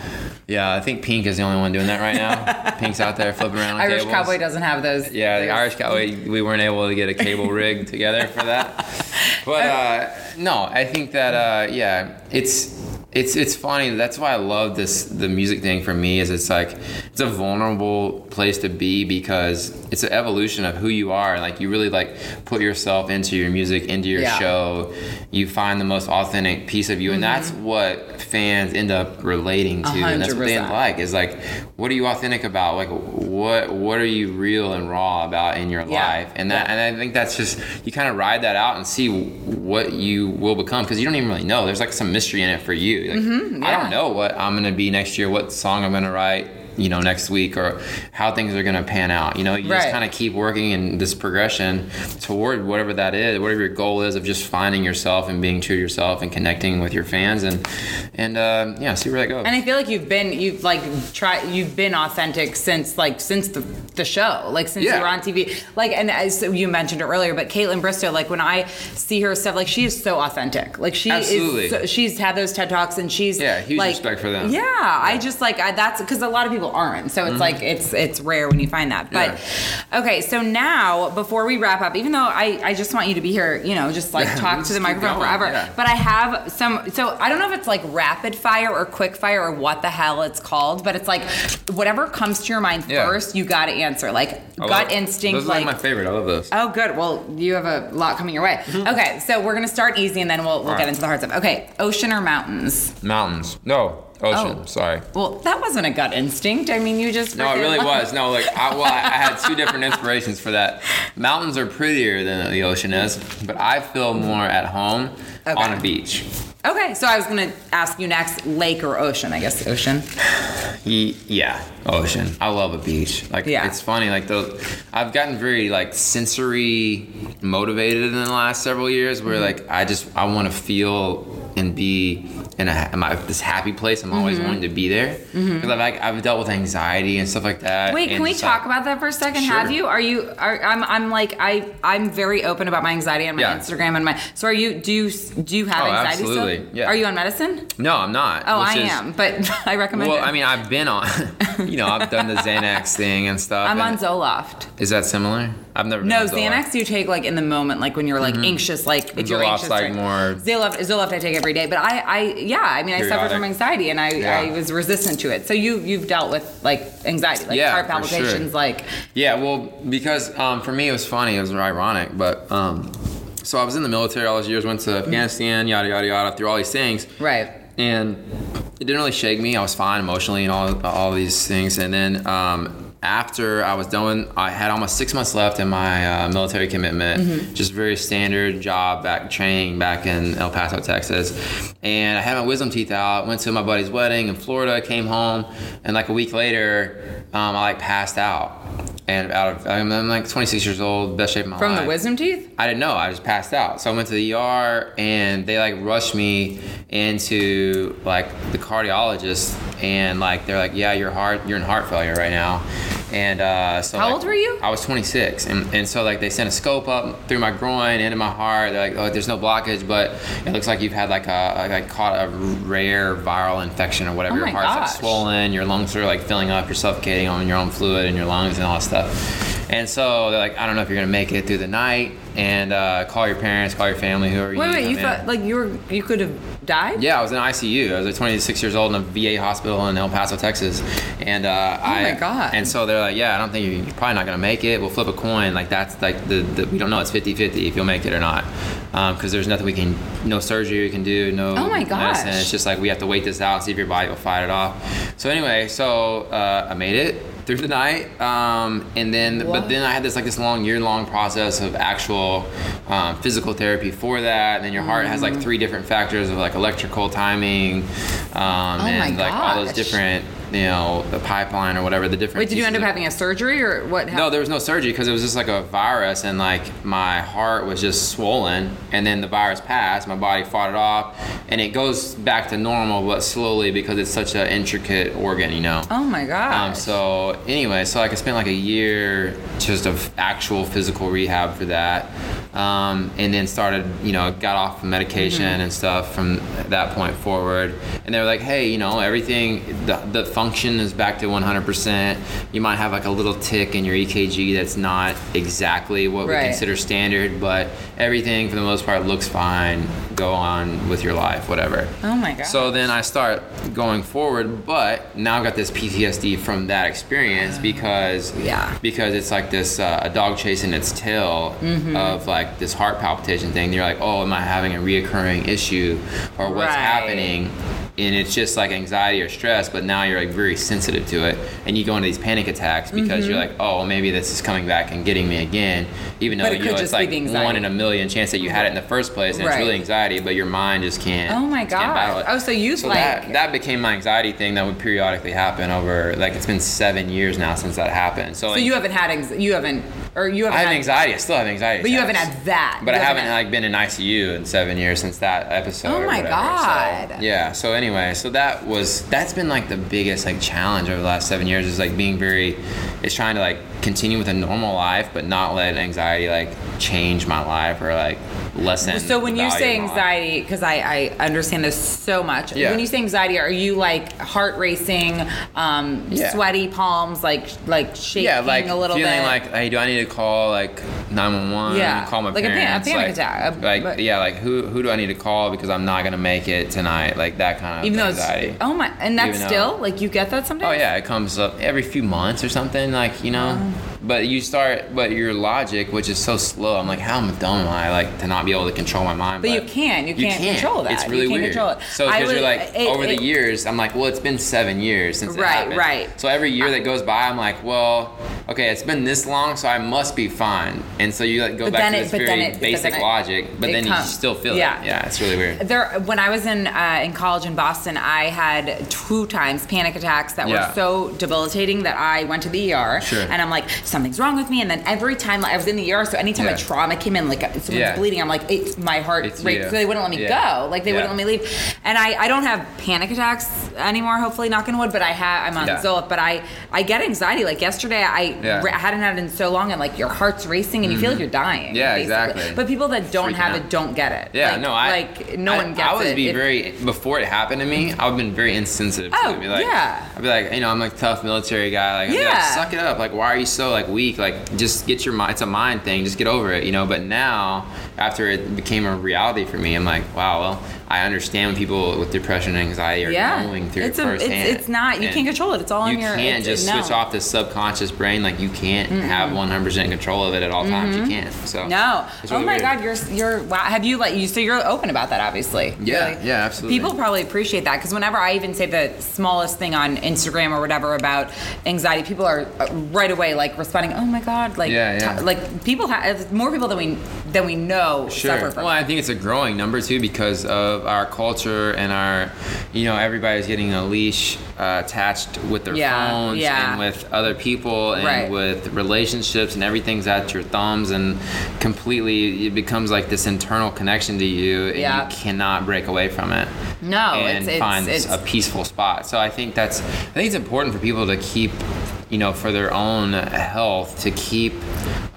Yeah, I think Pink is the only one doing that right now. [LAUGHS] Pink's out there flipping around.
Irish
cables.
Cowboy doesn't have those.
Yeah, the Irish Cowboy. We weren't able to get a cable rig together for that. [LAUGHS] But uh, no, I think that uh, yeah, it's it's it's funny. That's why I love this the music thing for me is it's like it's a vulnerable place to be because it's an evolution of who you are. Like you really like put yourself into your music, into your
Yeah.
show. You find the most authentic piece of you, and mm-hmm. that's what fans end up relating to, and that's what they like. Is like, what are you authentic about? Like, what what are you real and raw about in your
Yeah.
life? And that,
Yeah.
and I think that's just you kind of ride that out and see what you will become because you don't even really know. There's like some mystery in it for you. Like, I
Mm-hmm. yeah.
don't know what I'm gonna be next year, what song I'm gonna write. You know, next week or how things are gonna pan out. You know, you just kind of keep working in this progression toward whatever that is, whatever your goal is of just finding yourself and being true to yourself and connecting with your fans and and uh, yeah, see where that goes.
And I feel like you've been you've like try you've been authentic since like since the the show like since
Yeah.
you were on TV like and as you mentioned it earlier but Kaitlyn Bristowe like when I see her stuff like she is so authentic like she
Absolutely.
is so, she's had those TED talks and she's
Yeah, huge
like,
respect for them.
yeah, I just like I, that's because a lot of people aren't so it's mm-hmm. like it's it's rare when you find that but okay so now before we wrap up even though I I just want you to be here you know just like talk
Let's
to the microphone
going,
forever
yeah.
but I have some. So I don't know if it's like rapid fire or quick fire or what the hell it's called, but it's like whatever comes to your mind
Yeah.
first, you got to answer. Like
I
gut
love-
instinct.
Those are
like
like my favorite. I love those.
Oh, good. Well, you have a lot coming your way. Mm-hmm. Okay, so we're gonna start easy and then we'll, we'll
All
get
right.
into the hard stuff. Okay, ocean or mountains?
Mountains. No, Oh, ocean.
Oh.
Sorry.
Well, that wasn't a gut instinct. I mean, you just
No, it really [LAUGHS] was. No, like I, well, I, I had two different inspirations for that. Mountains are prettier than the ocean is, but I feel more at home
Okay.
on a beach.
Okay, so I was gonna ask you next, lake or ocean? I guess ocean.
Yeah, ocean. I love a beach. Like
Yeah.
it's funny. Like those, I've gotten very like sensory motivated in the last several years. Where
Mm-hmm.
like I just I want to feel and be in a in my, this happy place. I'm always
Mm-hmm.
wanting to be there because I've like, I've dealt with anxiety and stuff like that.
Wait, can we talk
like-
about that for a second?
Sure.
Have you? Are you? Are, I'm. I'm like I. I'm very open about my anxiety on my
Yeah.
Instagram and my. So are you? Do you? Do you have
Oh,
anxiety
absolutely.
still?
Yeah.
Are you on medicine?
No, I'm not.
Oh, I
is-
am, but [LAUGHS] I recommend
Well,
it.
I mean, I've been on, [LAUGHS] you know, I've done the Xanax thing and stuff.
I'm on Zoloft.
Is that similar? I've never.
No, Xanax you take like in the moment, like when you're like anxious, like if you're
Zoloft's
anxious.
like
or-
more-
Zoloft, Zoloft I take every day, but I, I, yeah, I mean, I suffer
Periodic.
from anxiety and I,
Yeah.
I was resistant to it. So you, you've dealt with like anxiety, like
Yeah,
heart
for sure.
palpitations, like
Yeah, well, because um, for me it was funny, it was ironic, but um, so I was in the military all those years, went to Afghanistan, yada yada yada, through all these things,
right.
and it didn't really shake me. I was fine emotionally and all all these things, and then. Um, after I was done, I had almost six months left in my uh, military commitment. Just very standard job back training back in El Paso, Texas. And I had my wisdom teeth out. Went to my buddy's wedding in Florida. Came home, and like a week later, um, I like passed out. And out of I'm, I'm like 26 years old, best shape of my
From
life.
From the wisdom teeth?
I didn't know. I just passed out. So I went to the ER and they like rushed me into like the cardiologist and like they're like, yeah, your heart, you're in heart failure right now. And uh, so
How
like,
old were you?
I was 26, and, and so like they sent a scope up through my groin into my heart. They're like, oh, there's no blockage, but it looks like you've had like a like caught a rare viral infection or whatever.
Oh
your heart's
gosh.
like swollen, your lungs are like filling up, you're suffocating on your own fluid in your lungs and all that stuff. And so they're like, I don't know if you're gonna make it through the night, and uh, call your parents, call your family, whoever you.
Wait, wait, you
in.
thought like you were, you could have died?
Yeah, I was in ICU. I was like 26 years old in a VA hospital in El Paso, Texas, and uh,
Oh
I.
my God.
And so they're like, "Yeah, I don't think you're, you're probably not gonna make it. We'll flip a coin. Like that's like the, the we don't know. It's 50-50 if you'll make it or not, because there's nothing we can, no surgery we can do, no.
Oh my
medicine.
gosh.
It's just like we have to wait this out, see if your body will fight it off. So anyway, so uh, I made it through the night, um, and then
What?
but then I had this like this long year long process of actual um, physical therapy for that. And then your heart has
Mm.
like three different factors of like electrical timing, um,
Oh
and like all those different you know the pipeline or whatever the different.
Wait, did you end up having a surgery or what?
no, there was no surgery because it was just like a virus, and like my heart was just swollen, and then the virus passed. My body fought it off, and it goes back to normal, but slowly because it's such an intricate organ, you know.
Oh my god.
Um, so anyway, so like I spent like a year just of actual physical rehab for that, um, and then started, you know, got off medication and stuff from that point forward. And they were like, hey, you know, everything, the, the function is back to 100%. You might have like a little tick in your EKG that's not exactly what
Right.
we consider standard, but everything for the most part looks fine. Go on with your life, whatever.
oh my god.
So then I start going forward, but now I've got this PTSD from that experience because
Uh, Yeah.
because it's like this uh, a dog chasing its tail
Mm-hmm.
of like this heart palpitation thing. You're like, oh, am I having a reoccurring issue or what's
Right.
happening? And it's just like anxiety or stress, but now you're like very sensitive to it, and you go into these panic attacks because you're like, oh, well, maybe this is coming back and getting me again, even though
Mm-hmm.
You know it's like one in a million chance that you had it in the first place, and
Right.
it's really anxiety, but your mind just can't.
Oh my
just can't battle
God. Oh, so you've,
so
like-
that that became my anxiety thing that would periodically happen over like it's been seven years now since that happened. So,
So
like,
you haven't had anx- you haven't or you haven't
I have
had
anxiety. I still have anxiety.
But you haven't had that.
But
You
I haven't
had-
like been in ICU in seven years since that episode.
Oh my. God.
So, yeah. So anyway, so that was that's been like the biggest like challenge over the last seven years is like being very, is trying to like continue with a normal life but not let anxiety like change my life or like lessen.
So when you say
of my life.
anxiety, because I, I understand this so much.
Yeah.
When you say anxiety, are you like heart racing, um,
Yeah.
sweaty palms, like like shaking
Yeah, like
a little
feeling
bit?
like, hey, do I need to call like 911?
Yeah,
call my parents.
like a pan- a
parents.
panic
like,
attack, a-
Like,
but-
yeah, like who who do I need to call because I'm not gonna make it tonight? Like that kind of
even though
anxiety.
oh my, and that's
Even though-
still like you get that sometimes.
Oh yeah, it comes up every few months or something, like you know. But you start, but your logic, which is so slow, I'm like, how dumb am I, like, to not be able to control my mind?
But you can. You can't control that.
It's
You
really
can't
weird.
control it.
So because you're like,
it-
over
it-
the years, I'm like, well, it's been seven years since it
Right,
happened.
right.
So every year that goes by, I'm like, well, okay, it's been this long, so I must be fine. And so you like go
But
back to
it-
this
but
very
it- but
basic
it-
logic, but then
comes-
you still feel
yeah.
it. Yeah, it's really weird.
There, when I was in uh, in college in Boston, I had two times panic attacks that
Yeah.
were so debilitating that I went to the ER.
Sure.
And I'm like, something's wrong with me. And then every time like, I was in the ER, so anytime
Yeah.
a trauma came in, like someone's
Yeah.
bleeding, I'm like, it's my heart
It's.
So they wouldn't let me
Yeah.
go. Like they
Yeah.
wouldn't let me leave. And I, I don't have panic attacks anymore. Hopefully, knock on wood. But I have. I'm on
Yeah.
Zoloft. But I I get anxiety. Like yesterday, I,
Yeah.
I hadn't had it in so long, and like your heart's racing, and you feel like you're dying.
Mm-hmm. Yeah,
basically.
exactly.
But people that don't
Freaking
have
out.
it don't get it.
Yeah,
Like-
no, I
like no
I,
one gets it.
I would
it.
be
If-
very before it happened to me. I would have been very insensitive. to
Oh,
it. I'd be like,
yeah.
I'd be like, you know, I'm like tough military guy. Like, be like,
Yeah.
suck it up. Like, why are you so like weak? Like, just get your mind. It's a mind thing. Just get over it. You know. But now, after it became a reality for me, I'm like, wow. Well, I understand when people with depression and anxiety are
yeah,
going through
it's
it
a, it's,
firsthand.
it's not. You
And
can't control it. It's all
you
in your.
can't just
no.
switch off the subconscious brain. Like you can't have 100% control of it at all times. You can't. So
Mm-hmm. No.
it's
oh my
weird.
God, you're you're wow. Have you like you? So you're open about that, obviously.
Yeah,
Really.
yeah, absolutely.
People probably appreciate that because whenever I even say the smallest thing on Instagram or whatever about anxiety, people are uh, right away like responding. Oh my God, like
Yeah, yeah.
t- like people have more people than we than we know suffer
Sure.
from.
Well, I think it's a growing number too because of our culture and our, you know, everybody's getting a leash uh, attached with their
Yeah,
phones
yeah.
and with other people and
Right.
with relationships and everything's at your thumbs and completely it becomes like this internal connection to you and
Yeah.
you cannot break away from it.
No,
and
it's- it's-
find
it's-
a peaceful spot. So I think that's I think it's important for people to keep, you know, for their own health to keep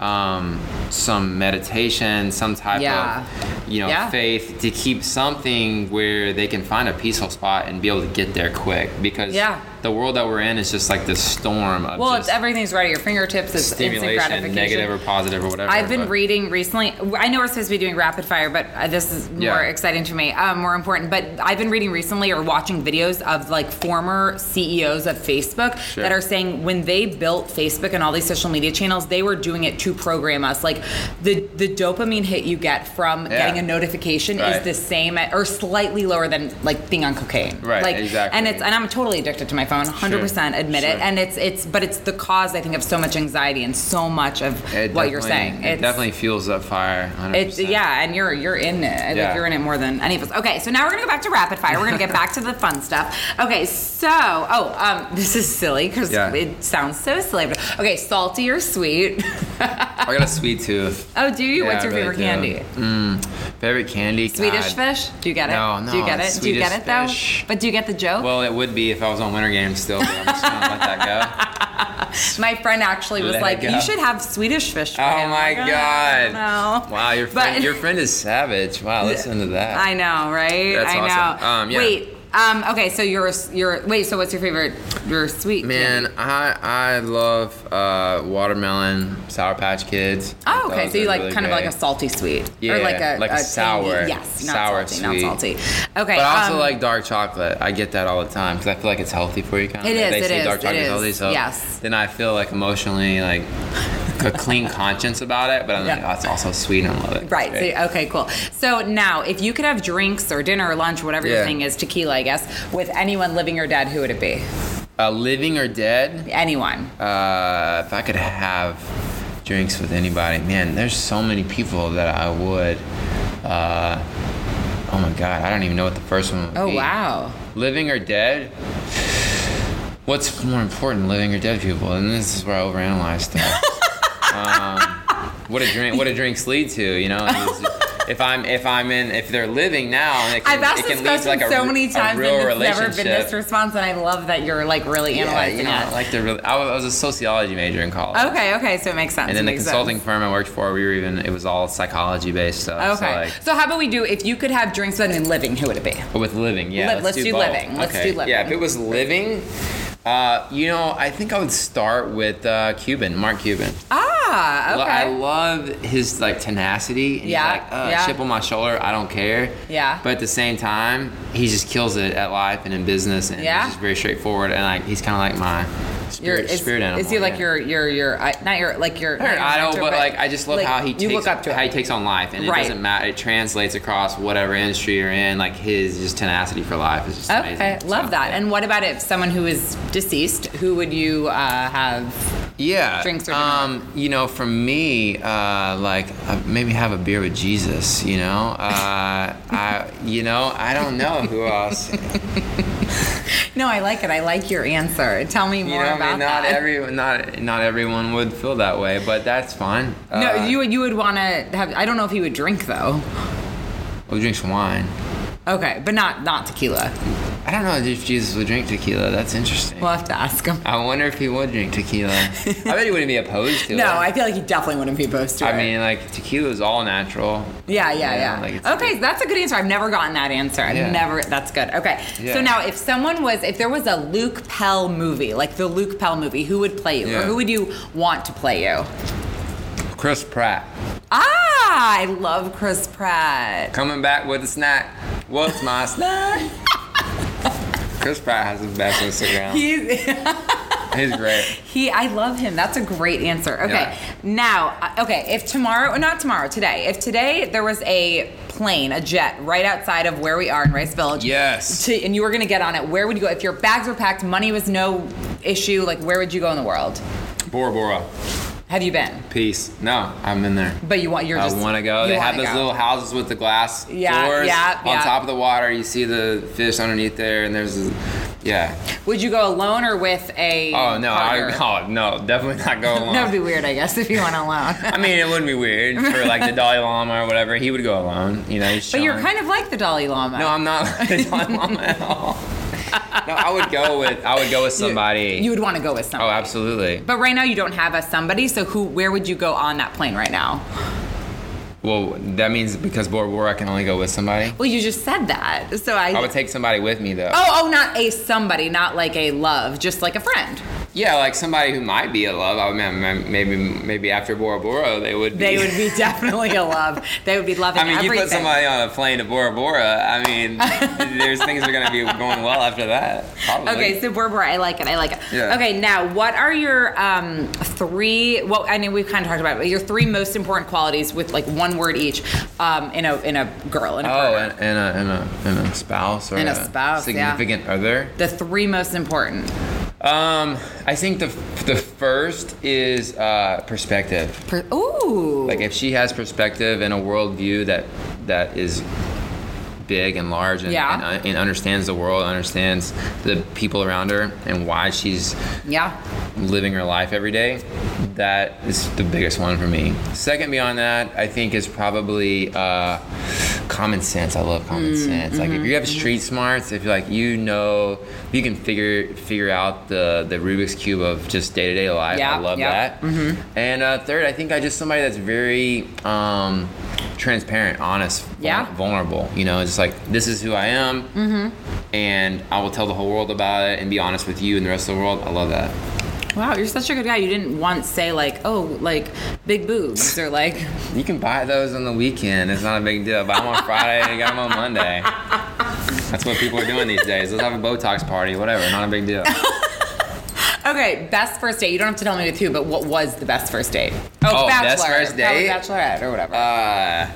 um, some meditation, some type
Yeah.
of you know
Yeah.
faith to keep something where they can find a peaceful spot and be able to get there quick because
Yeah.
the world that we're in is just like this storm of
well,
just
it's everything's right at your fingertips. It's instant
stimulation,
gratification.
negative or positive or whatever.
I've been
but-
reading recently. I know we're supposed to be doing rapid fire, but uh, this is more
Yeah.
exciting to me, um, more important. But I've been reading recently or watching videos of like former CEOs of Facebook
Sure.
that are saying when they built Facebook and all these social media channels, they were doing it to program us. Like the the dopamine hit you get from
Yeah.
getting a notification is the same at, or slightly lower than like being on cocaine.
Right,
Like,
exactly.
And it's and I'm totally addicted to my phone, 100. percent admit it. And it's it's but it's the cause I think of so much anxiety and so much of
It
what you're saying.
It
It's-
definitely fuels that fire. 100%.
it's yeah, and you're you're in it.
Yeah.
you're in it more than any of us. Okay, so now we're gonna go back to rapid fire. We're gonna get back to the fun stuff. Okay, so oh, um, this is silly because
Yeah.
it sounds so silly. But, okay, salty or sweet?
I got a sweet tooth.
oh, do you?
Yeah,
What's your
really
favorite
do.
candy?
Favorite candy?
Swedish
God.
fish? Do you get it?
No, no,
Do you get it? Do you get it though?
fish.
But do you get the joke?
Well, it would be if I was on Winter Games still, but I'm just gonna let that go. [LAUGHS]
My friend actually was
Let
like, "You should have Swedish fish." For
Oh
him."
my
like,
God.
No.
Wow, your friend,
But-
your friend is savage. Wow, listen to that.
I know, right?
That's
I
awesome.
know.
Um, yeah.
Wait. Um, okay, so you're you're wait. So what's your favorite? Your sweet
Man,
candy?
I I love uh, watermelon, Sour Patch Kids.
Oh, okay.
Those
So you like
really
kind of like a salty sweet,
Yeah,
or like a
like a
candy-
sour-
Yes, not
sour
salty,
sweet.
not salty. Okay,
But I also
um,
like dark chocolate. I get that all the time because I feel like it's healthy for you. Kind of.
It
Like
is,
They
it
say
is,
dark chocolate
is.
healthy, so
Yes.
then I feel like emotionally like a clean conscience about it, but I'm like,
Yeah.
oh, it's also sweet and I love it.
Right. So, okay, cool. So now, if you could have drinks or dinner or lunch, whatever your thing is, tequila, I guess, with anyone living or dead, who would it be?
uh, living or dead?
Anyone.
Uh, if I could have drinks with anybody, man, there's so many people that I would. Uh, oh my god, I don't even know what the first one would
Oh
be.
wow.
Living or dead? [SIGHS] What's more important, living or dead people? And this is where I overanalyze stuff. What a drink! What do [LAUGHS] drinks lead to? You know, if I'm if I'm in if they're living now, it can,
I've asked this question
like a,
so many times
real
and it's never been this response, and I love that you're like really
yeah,
analyzing
you know,
it.
I like the really. I was, I was a sociology major in college.
okay, okay, so it makes sense.
And then the consulting
sense.
firm I worked for, we were even it was all psychology based stuff.
Okay.
So like,
So how about we do if you could have drinks with anyone living, who would it be?
with living, yeah.
Live- let's do
both.
living. Let's
okay.
do living.
Yeah, if it was living, uh, you know, I think I would start with uh, Cuban, Mark Cuban.
Ah,
Lo-
okay.
I love his like tenacity. And
Yeah,
He's like, uh,
yeah.
chip on my shoulder. I don't care.
Yeah.
But at the same time, he just kills it at life and in business, and
Yeah.
he's just very straightforward. And like, he's kind of like my
Your-
spirit,
is,
spirit animal.
is he like
yeah.
your your your I- not your like your, not your
idol,
mentor,
but like I just love
like,
how he
you
takes
look up to
how he takes on life, and it doesn't matter. It translates across whatever industry you're in. Like his just tenacity for life is just
Okay,
amazing.
love
So,
that.
yeah.
And what about if someone who is deceased? Who would you uh, have?
yeah,
drinks or dinner?
um, you know, for me, uh, like uh, maybe have a beer with Jesus. You know, uh, [LAUGHS] I, you know, I don't know who else. [LAUGHS] [LAUGHS]
No, I like it. I like your answer. Tell me
You
more
know, I
about
mean, not
that.
every not not everyone would feel that way, but that's fine.
no,
Uh,
you would you would want to have. I don't know if he would drink though.
Well, he drinks wine.
Okay, but not not tequila.
I don't know if Jesus would drink tequila. That's interesting.
We'll have to ask him.
I wonder if he would drink tequila. I bet he wouldn't be opposed to [LAUGHS] it.
No, I feel like he definitely wouldn't be opposed to it.
I mean, like tequila is all natural.
Yeah, yeah,
Yeah,
yeah.
like
okay,
good.
that's a good answer. I've never gotten that answer. I've
Yeah.
never. That's good. Okay.
Yeah.
So now, if someone was, if there was a Luke Pell movie, like the Luke Pell movie, who would play you, or who would you want to play you?
Chris Pratt
Ah, I love Chris Pratt.
coming back with a snack. What's my [LAUGHS] snack? Chris Pratt has the best Instagram.
He's,
He's [LAUGHS] great.
he, I love him. That's a great answer. Okay,
Yeah.
now, uh, okay, if tomorrow, not tomorrow, today, if today there was a plane, a jet, right outside of where we are in Rice Village,
Yes.
to, and you were gonna get on it, where would you go? If your bags were packed, money was no issue, like where would you go in the world?
Bora Bora.
Have you been?
Peace. No, I'm in there.
But you want you're
I
just
want to go. They have those
go.
little houses with the glass
Yeah,
doors
yeah,
on
yeah.
top of the water. You see the fish underneath there, and there's, a, yeah.
Would you go alone or with a?
Oh no, I, [LAUGHS] oh no, definitely not go alone. [LAUGHS]
That would be weird, I guess, if you went alone. [LAUGHS]
I mean, it wouldn't be weird for like the Dalai Lama or whatever. He would go alone. You know, he's
but you're kind of like the Dalai Lama.
No, I'm not like the Dalai Lama at all. No, I would go with I would go with somebody.
You would want to go with
oh,
somebody.
oh, absolutely.
But right now you don't have a somebody, so who? Where would you go on that plane right now?
Well, that means because Bora Bora, I can only go with somebody.
Well, you just said that, so I.
I would take somebody with me though.
oh, oh, not a somebody, not like a love, just like a friend.
Yeah, like somebody who might be a love. I mean, maybe maybe after Bora Bora, they would. Be.
They would be definitely a love. They would be loving
I mean,
everything.
you put somebody on a plane to Bora Bora. I mean, [LAUGHS] there's things that are gonna be going well after that. Probably.
Okay, so Bora Bora, I like it. I like it.
Yeah.
Okay, now what are your um, three? Well, I mean we've kind of talked about it, but your three most important qualities with like one word each um, in a in a girl in a
Oh, and, and a and a and a spouse or
And a spouse, yeah.
significant other.
the three most important.
Um, I think the the first is uh, perspective.
Per- Ooh.
Like if she has perspective and a worldview that that is big and large and,
Yeah.
and, uh, and understands the world, understands the people around her, and why she's
yeah.
living her life every day. That is the biggest one for me. Second, beyond that, I think is probably uh, common sense. I love common
Mm,
sense. Like
mm-hmm,
if you have street smarts, if like you know, you can figure figure out the the Rubik's cube of just day to day life.
Yeah,
I love
yeah, mm-hmm.
that. And uh, third, I think I just somebody that's very um, transparent, honest,
Yeah.
vulnerable. You know, it's like this is who I am,
Mm-hmm.
and I will tell the whole world about it and be honest with you and the rest of the world. I love that.
Wow, you're such a good guy. You didn't once say like, oh, like big boobs [LAUGHS] or like.
You can buy those on the weekend. It's not a big deal. Buy them on [LAUGHS] Friday, and you got them on Monday. That's what people are doing these days. Let's have a Botox party, whatever. Not a big deal. [LAUGHS]
Okay, best first date. You don't have to tell me with who, but what was the best first date? Oh,
Oh,
bachelor.
best first date?
bachelorette or whatever.
Uh,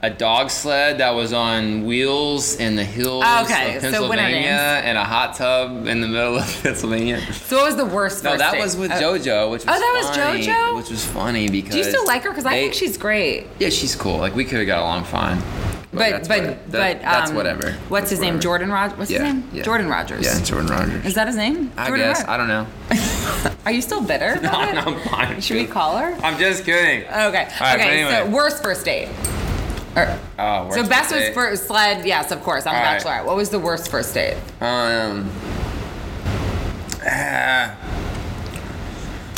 a dog sled that was on wheels in the hills
Okay,
of Pennsylvania
games.
and a hot tub in the middle of [LAUGHS] Pennsylvania.
so what was the worst
No, that
date?
was with
Oh.
JoJo, which was
Oh, that was JoJo?
which was funny because
Do you still like her? Because I
they-
think she's great.
yeah, she's cool. Like we could have got along fine.
But
that's
but
what- that-
but
that's
um,
whatever.
What's his name? Jordan Rodgers. What's
Yeah,
his name?
yeah.
Jordan Rodgers.
Yeah, Jordan Rodgers.
Is that his name?
I
Jordan
guess I don't know. [LAUGHS]
Are you still bitter? [LAUGHS]
no,
it?
I'm fine.
Should we call her?
I'm just kidding.
Okay.
All right, but
okay.
anyway.
So worst first date. Or-
Oh,
so
worst
best was first sled. Yes, of course. I'm
All
the
right.
Bachelorette. What was the worst first date?
Um. ah.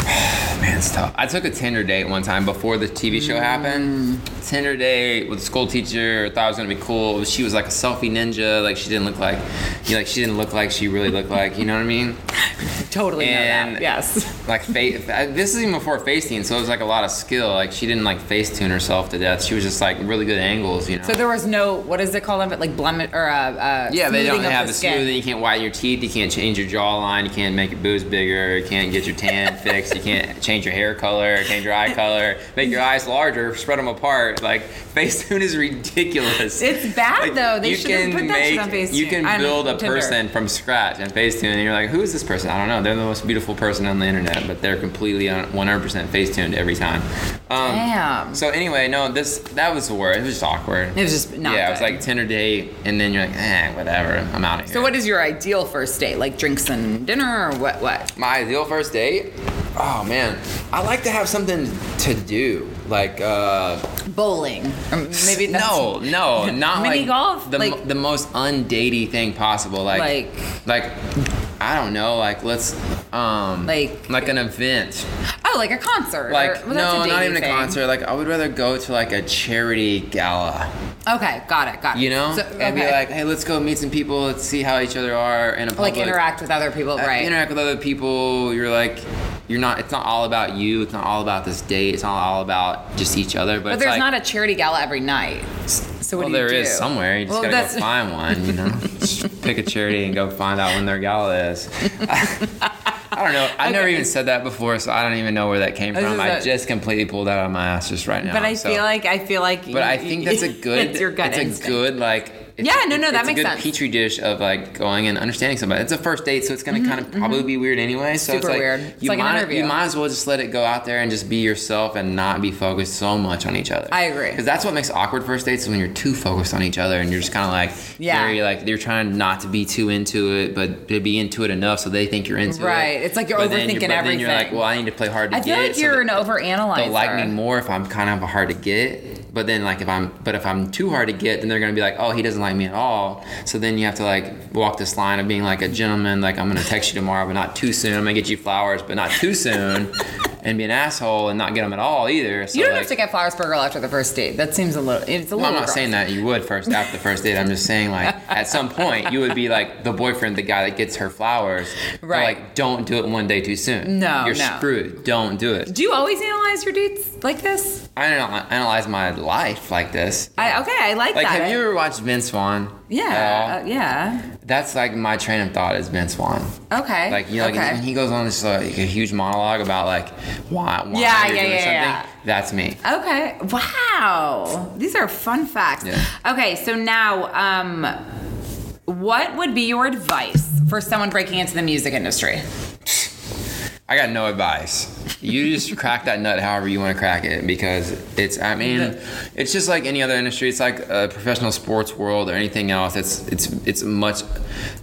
[SIGHS] [SIGHS] man, it's tough. I took a Tinder date one time before the TV show happened. Tinder date with a school teacher. Thought it was gonna be cool. She was like a selfie ninja. Like she didn't look like, you know, like she didn't look like she really looked like. You know what I mean? [LAUGHS]
Totally know
And-
that. Yes. [LAUGHS]
Like face. This is even before Facetune, so it was like a lot of skill. Like she didn't like Facetune herself to death. She was just like really good angles. You know.
So there was no what is it called? Like blemish or uh, uh
Yeah, they don't have
the
the smoothing. You can't whiten your teeth. You can't change your jawline. You can't make your boobs bigger. You can't get your tan [LAUGHS] fixed. You can't change your hair color, change your eye [LAUGHS] color, make your eyes larger, spread them apart. Like Facetune is ridiculous.
It's bad,
Like,
though. They
you
should have
can
put that shit on Facetune.
You can build a
Tinder.
person from scratch in Facetune, and you're like, who is this person? I don't know. They're the most beautiful person on the internet, but they're completely on 100% Facetuned every time. Um,
Damn.
So anyway, no, this that was the word. It was just awkward.
It was just not
yeah, it was
good.
like Tinder date, and then you're like, eh, whatever. I'm out of here.
So what is your ideal first date? Like drinks and dinner or what? What?
My ideal first date? Oh man, I like to have something to do, like uh,
Bowling. Or maybe that's,
no, no, [LAUGHS] not
Mini
like
golf?
the
Like-
the most undatey thing possible, like
Like-
like I don't know, like let's um
Like-
like an event,
Oh, like a concert.
like
or, well,
no, not even a concert. Like I would rather go to like a charity gala.
Okay, got it, got it.
You know,
So,
and be like, hey, let's go meet some people. Let's see how each other are in a public.
like interact with other people,
uh,
right?
interact with other people. You're like, you're not. It's not all about you. It's not all about this date. It's not all about just each other. But,
but there's
like,
not a charity gala every night. So what
well,
do you
there
do?
is somewhere. You just
Well,
gotta go [LAUGHS] find one. You know, Just pick a charity and go find out when their gala is. [LAUGHS] I don't know. I never
Okay.
even said that before, so I don't even know where that came from. I just completely pulled that out of my ass just right now.
But I
so-
feel like I feel like.
But I think that's a [LAUGHS] good.
it's your gut
It's
instinct.
a good like. It's,
Yeah, no, no,
it's
that
a
makes
good
sense.
petri dish of like going and understanding somebody. It's a first date, so it's gonna kind of probably be weird anyway. So it's
Mm-hmm,
like
weird. It's
you
like
might you might as well just let it go out there and just be yourself and not be focused so much on each other.
I agree.
Because that's what makes awkward first dates when you're too focused on each other and you're just kind of like
Yeah.
very like you're trying not to be too into it, but to be into it enough so they think you're into it.
Right. It's like you're
But
overthinking
but Then you're like, well, I need to play hard to
I
get.
feel like
so
you're
that-
an overanalyzer.
they'll like me more if I'm kind of hard to get. But then like if I'm but if I'm too hard to get, then they're gonna be like, oh, he doesn't like me at all. So then you have to like walk this line of being like a gentleman, like I'm gonna text you tomorrow, but not too soon. I'm gonna get you flowers, but not too soon, and be an asshole and not get them at all either. So
You don't
like,
have to get flowers for a girl after the first date. That seems a little. It's a little.
I'm not
gross.
saying that you would first after the first date. I'm just saying like [LAUGHS] at some point you would be like the boyfriend, the guy that gets her flowers. But,
Right.
like don't do it one day too soon.
No,
you're
no.
screwed. Don't do it.
Do you always analyze your dates like this?
I anal- analyze my life like this.
I okay. I like,
Like,
that.
have you ever watched Vince Vaughn?
Yeah. uh, yeah.
That's like my train of thought is Vince Vaughn.
Okay.
Like you know, like
okay.
he goes on this like a huge monologue about like why, why
Yeah, yeah, yeah,
something.
yeah.
That's me.
Okay. Wow. These are fun facts.
Yeah.
Okay, so now, um, what would be your advice for someone breaking into the music industry?
I got no advice. You just [LAUGHS] crack that nut however you want to crack it because it's. I mean, it's just like any other industry. It's like a professional sports world or anything else. It's it's it's much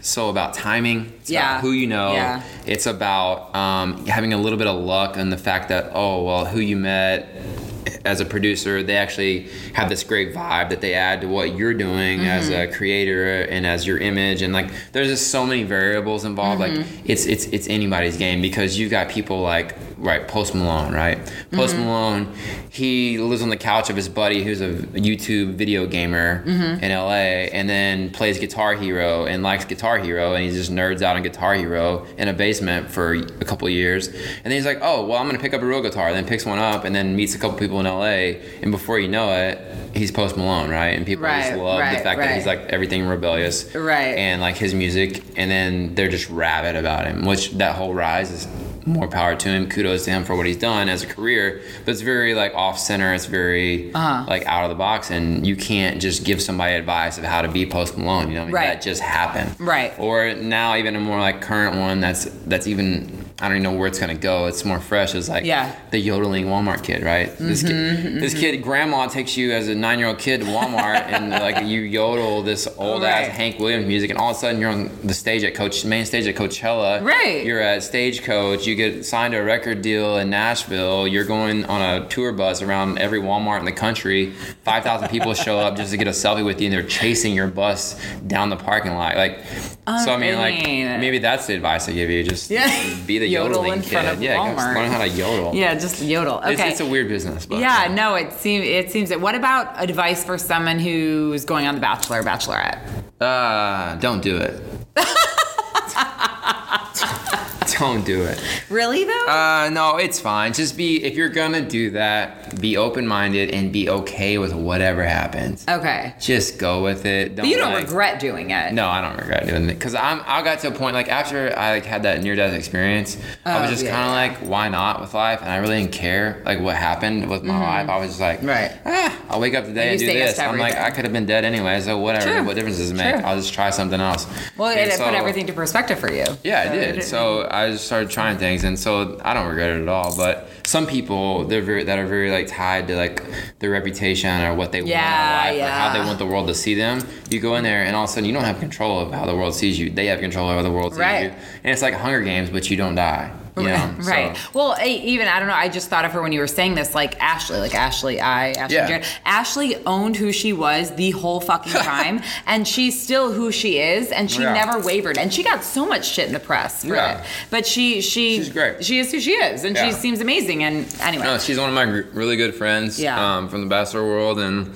so about timing. It's
Yeah.
about who you know.
Yeah.
It's about um, having a little bit of luck and the fact that oh well, who you met as a producer, they actually have this great vibe that they add to what you're doing as
Mm-hmm.
a creator and as your image. And like, there's just so many variables involved. Like,
Mm-hmm.
it's it's it's anybody's game because you've got people like right, Post Malone, right? Post
Mm-hmm.
Malone, he lives on the couch of his buddy who's a YouTube video gamer
Mm-hmm.
in LA, and then plays Guitar Hero and likes Guitar Hero, and he just nerds out on Guitar Hero in a basement for a couple of years, and then he's like, oh, well, I'm gonna pick up a real guitar, then picks one up, and then meets a couple people in LA, and before you know it, he's Post Malone, right? And people just
Right,
love the
right,
fact that he's like everything rebellious,
Right.
And like his music, and then they're just rabid about him, which that whole rise is more power to him. Kudos to him for what he's done as a career, but it's very like off center. It's very
Uh-huh.
like out of the box, and you can't just give somebody advice of how to be Post Malone. You know, what I mean?
Right.
that just happened.
Right.
Or now even a more like current one that's that's even. I don't even know where it's gonna go. It's more fresh. It's like
Yeah.
the yodeling Walmart kid, right? This kid, mm-hmm, this mm-hmm. kid, grandma takes you as a nine-year-old kid to Walmart, and [LAUGHS] like you yodel this old ass Hank Williams music, and all of a sudden you're on the stage at Coach main stage at Coachella.
Right.
You're at Stagecoach. You get signed to a record deal in Nashville. You're going on a tour bus around every Walmart in the country. Five thousand people show up just to get a selfie with you, and they're chasing your bus down the parking lot. Like, so I mean, like
mean-
maybe that's the advice I give you. Just
Yeah.
be the
Yodel
yodeling
in
kid.
front of
yeah, learn how to yodel.
Yeah, just yodel. Okay.
It's, it's a weird business. But,
yeah, no, it seems it seems that. What about advice for someone who's going on The Bachelor, or Bachelorette?
Uh, don't do it. [LAUGHS] [LAUGHS] don't do it.
Really though?
Uh, no, it's fine. Just be if you're gonna do that, be open minded and be okay with whatever happens.
okay,
Just go with it. Don't
but you don't
like-
regret doing it.
No, I don't regret doing it because I'm. I got to a point like after I like had that near death experience, I was
Oh,
just
yeah,
kind of like, why not with life? And I really didn't care like what happened with my life. I was just like,
Mm-hmm. Right.
ah, I'll wake up today
And
and, do this. I'm like. I could have been dead anyway, so whatever. What difference does it make? I'll just try something else.
Well,
And
it, it
so-
put everything to perspective for you.
yeah,
So
I did. So I just started trying things, and so I don't regret it at all. But some people, they're very that are very like tied to like their reputation or what they want in
Yeah,
or how they want the world to see them. You go in there, and all of a sudden, you don't have control of how the world sees you. They have control over the world sees
Right.
you, and it's like Hunger Games, but you don't die. Know? [LAUGHS]
right.
So-
Well, eh, even I don't know. I just thought of her when you were saying this, like Ashley, like Ashley, I, Ashley,
Yeah.
Jared. Ashley owned who she was the whole fucking [LAUGHS] time, and she's still who she is, and she
Yeah.
never wavered. And she got so much shit in the press for
Yeah.
it, but she, she,
She's great.
She is who she is, and she seems amazing. And anyway,
No, she's one of my really good friends
Yeah.
um, from the bachelor world, and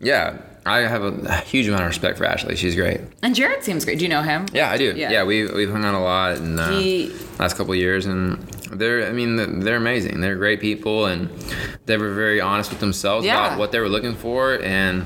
yeah, I have a huge amount of respect for Ashley. She's great.
and Jared seems great. Do you know him?
Yeah, I do.
Yeah.
Yeah, we we've hung out a lot in the
He-
last couple of years, and they're I mean they're amazing. They're great people, and they were very honest with themselves
Yeah.
about what they were looking for, and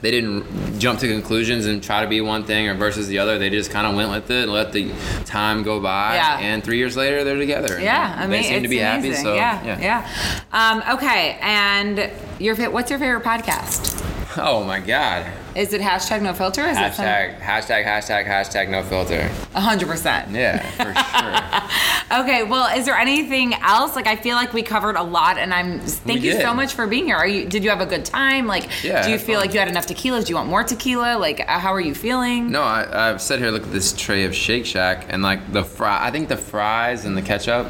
they didn't jump to conclusions and try to be one thing or versus the other. They just kind of went with it and let the time go by.
Yeah.
And three years later, they're together.
Yeah, I mean,
they seem to be happy. So
yeah,
yeah.
yeah. Um, okay, and your what's your favorite podcast?
Oh my God.
Is it hashtag no filter? Is it some-
Hashtag hashtag hashtag hashtag no filter.
A hundred percent.
Yeah, for sure. [LAUGHS]
Okay, well, is there anything else? Like, I feel like we covered a lot, and I'm thank
We
you so much for being here. Are you? Did you have a good time? Like,
Yeah,
do you feel
fun.
like you had enough tequila? Do you want more tequila? Like, uh, how are you feeling?
No, I, I've sat here, look at this tray of Shake Shack, and like the fry. I think the fries and the ketchup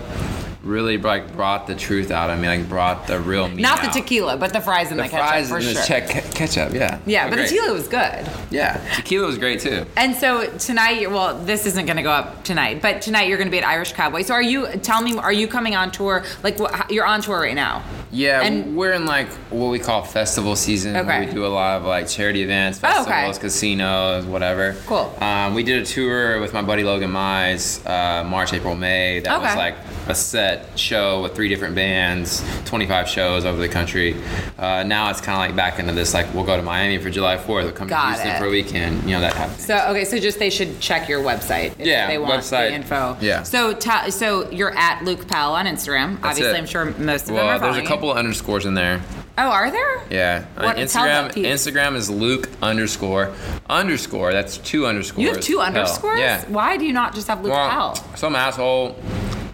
really like brought the truth out of me. Like brought the real me.
Not the tequila, but the fries and the,
The
ketchup
fries
for
and
sure.
the ke- ketchup. Yeah.
yeah, but the tequila was good.
Yeah, tequila was great too.
And so tonight, well, this isn't going to go up tonight, but tonight you're going to be at Irish Cowboy. So are you? Tell me, are you coming on tour? Like, you're on tour right now?
Yeah,
And-
we're in like what we call festival season. where
Okay.
We do a lot of like charity events,
Oh, okay.
festivals, casinos, whatever.
Cool.
Um, we did a tour with my buddy Logan Mize, uh, March, April, May. That was like a set show with three different bands, 25 shows over the country. Uh, now it's kind of like back into this like we'll go to Miami for July 4th, we'll come
Got
to Houston
it.
for a weekend, you know that happens.
So okay, so just they should check your website if
Yeah,
they want
website.
the info.
Yeah.
So ta- so you're at Luke Pell on Instagram.
That's
Obviously,
it.
I'm sure most of them are.
well,
there's
a couple of underscores in there.
Oh, are there?
Yeah.
What-
On Instagram. Instagram is Luke underscore underscore. That's two underscores.
You have two underscores.
Yeah.
Why do you not just have Luke
Well,
Pell?
some asshole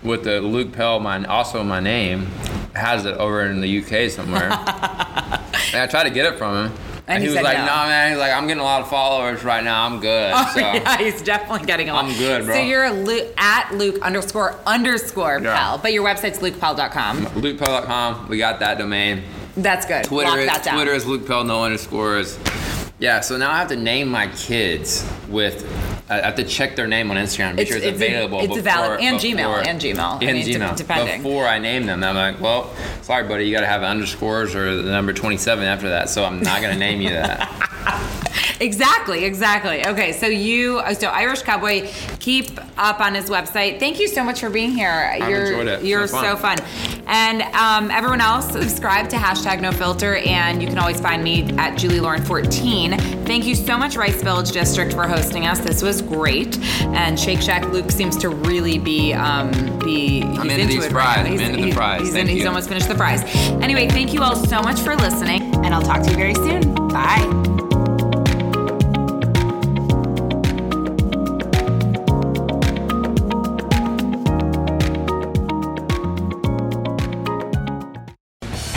with the Luke Pell, my also my name, has it over in the UK somewhere. [LAUGHS] and I tried to get it from him.
And he
he was like,
no.
"Nah, man." He's like, "I'm getting a lot of followers right now. I'm good."
Oh
so,
yeah, he's definitely getting a lot.
I'm good, bro.
So you're Lu- at Luke underscore underscore
Yeah.
Pell, but your website's lukepell.com.
LukePell.com. We got that domain.
That's good.
Twitter
Lock
is
that down.
Twitter is Luke Pell, no underscores. Yeah, so now I have to name my kids with I have to check their name on Instagram. Make
It's-
sure it's,
it's-
available.
it's
before,
valid- and
before-
Gmail, and Gmail. I
And
mean,
Gmail.
depending.
Before I name them, I'm like, well, sorry, buddy, you got to have underscores or the number 27 after that. So I'm not going to name you that. [LAUGHS] [LAUGHS]
Exactly, exactly. Okay, so you, uh, so Irish Cowboy, keep up on his website. Thank you so much for being here.
I've
you're
enjoyed it.
you're
It's been
so fun. And um, everyone else, subscribe to hashtag No Filter, and you can always find me at Julie Lauren 14. Thank you so much, Rice Village District, for hosting us. This was great. And Shake Shack Luke seems to really be um, be. he's
into these
it right
fries. I'm into the fries.
He's,
Thank
he's almost finished the fries. Anyway, thank you all so much for listening, and I'll talk to you very soon. Bye.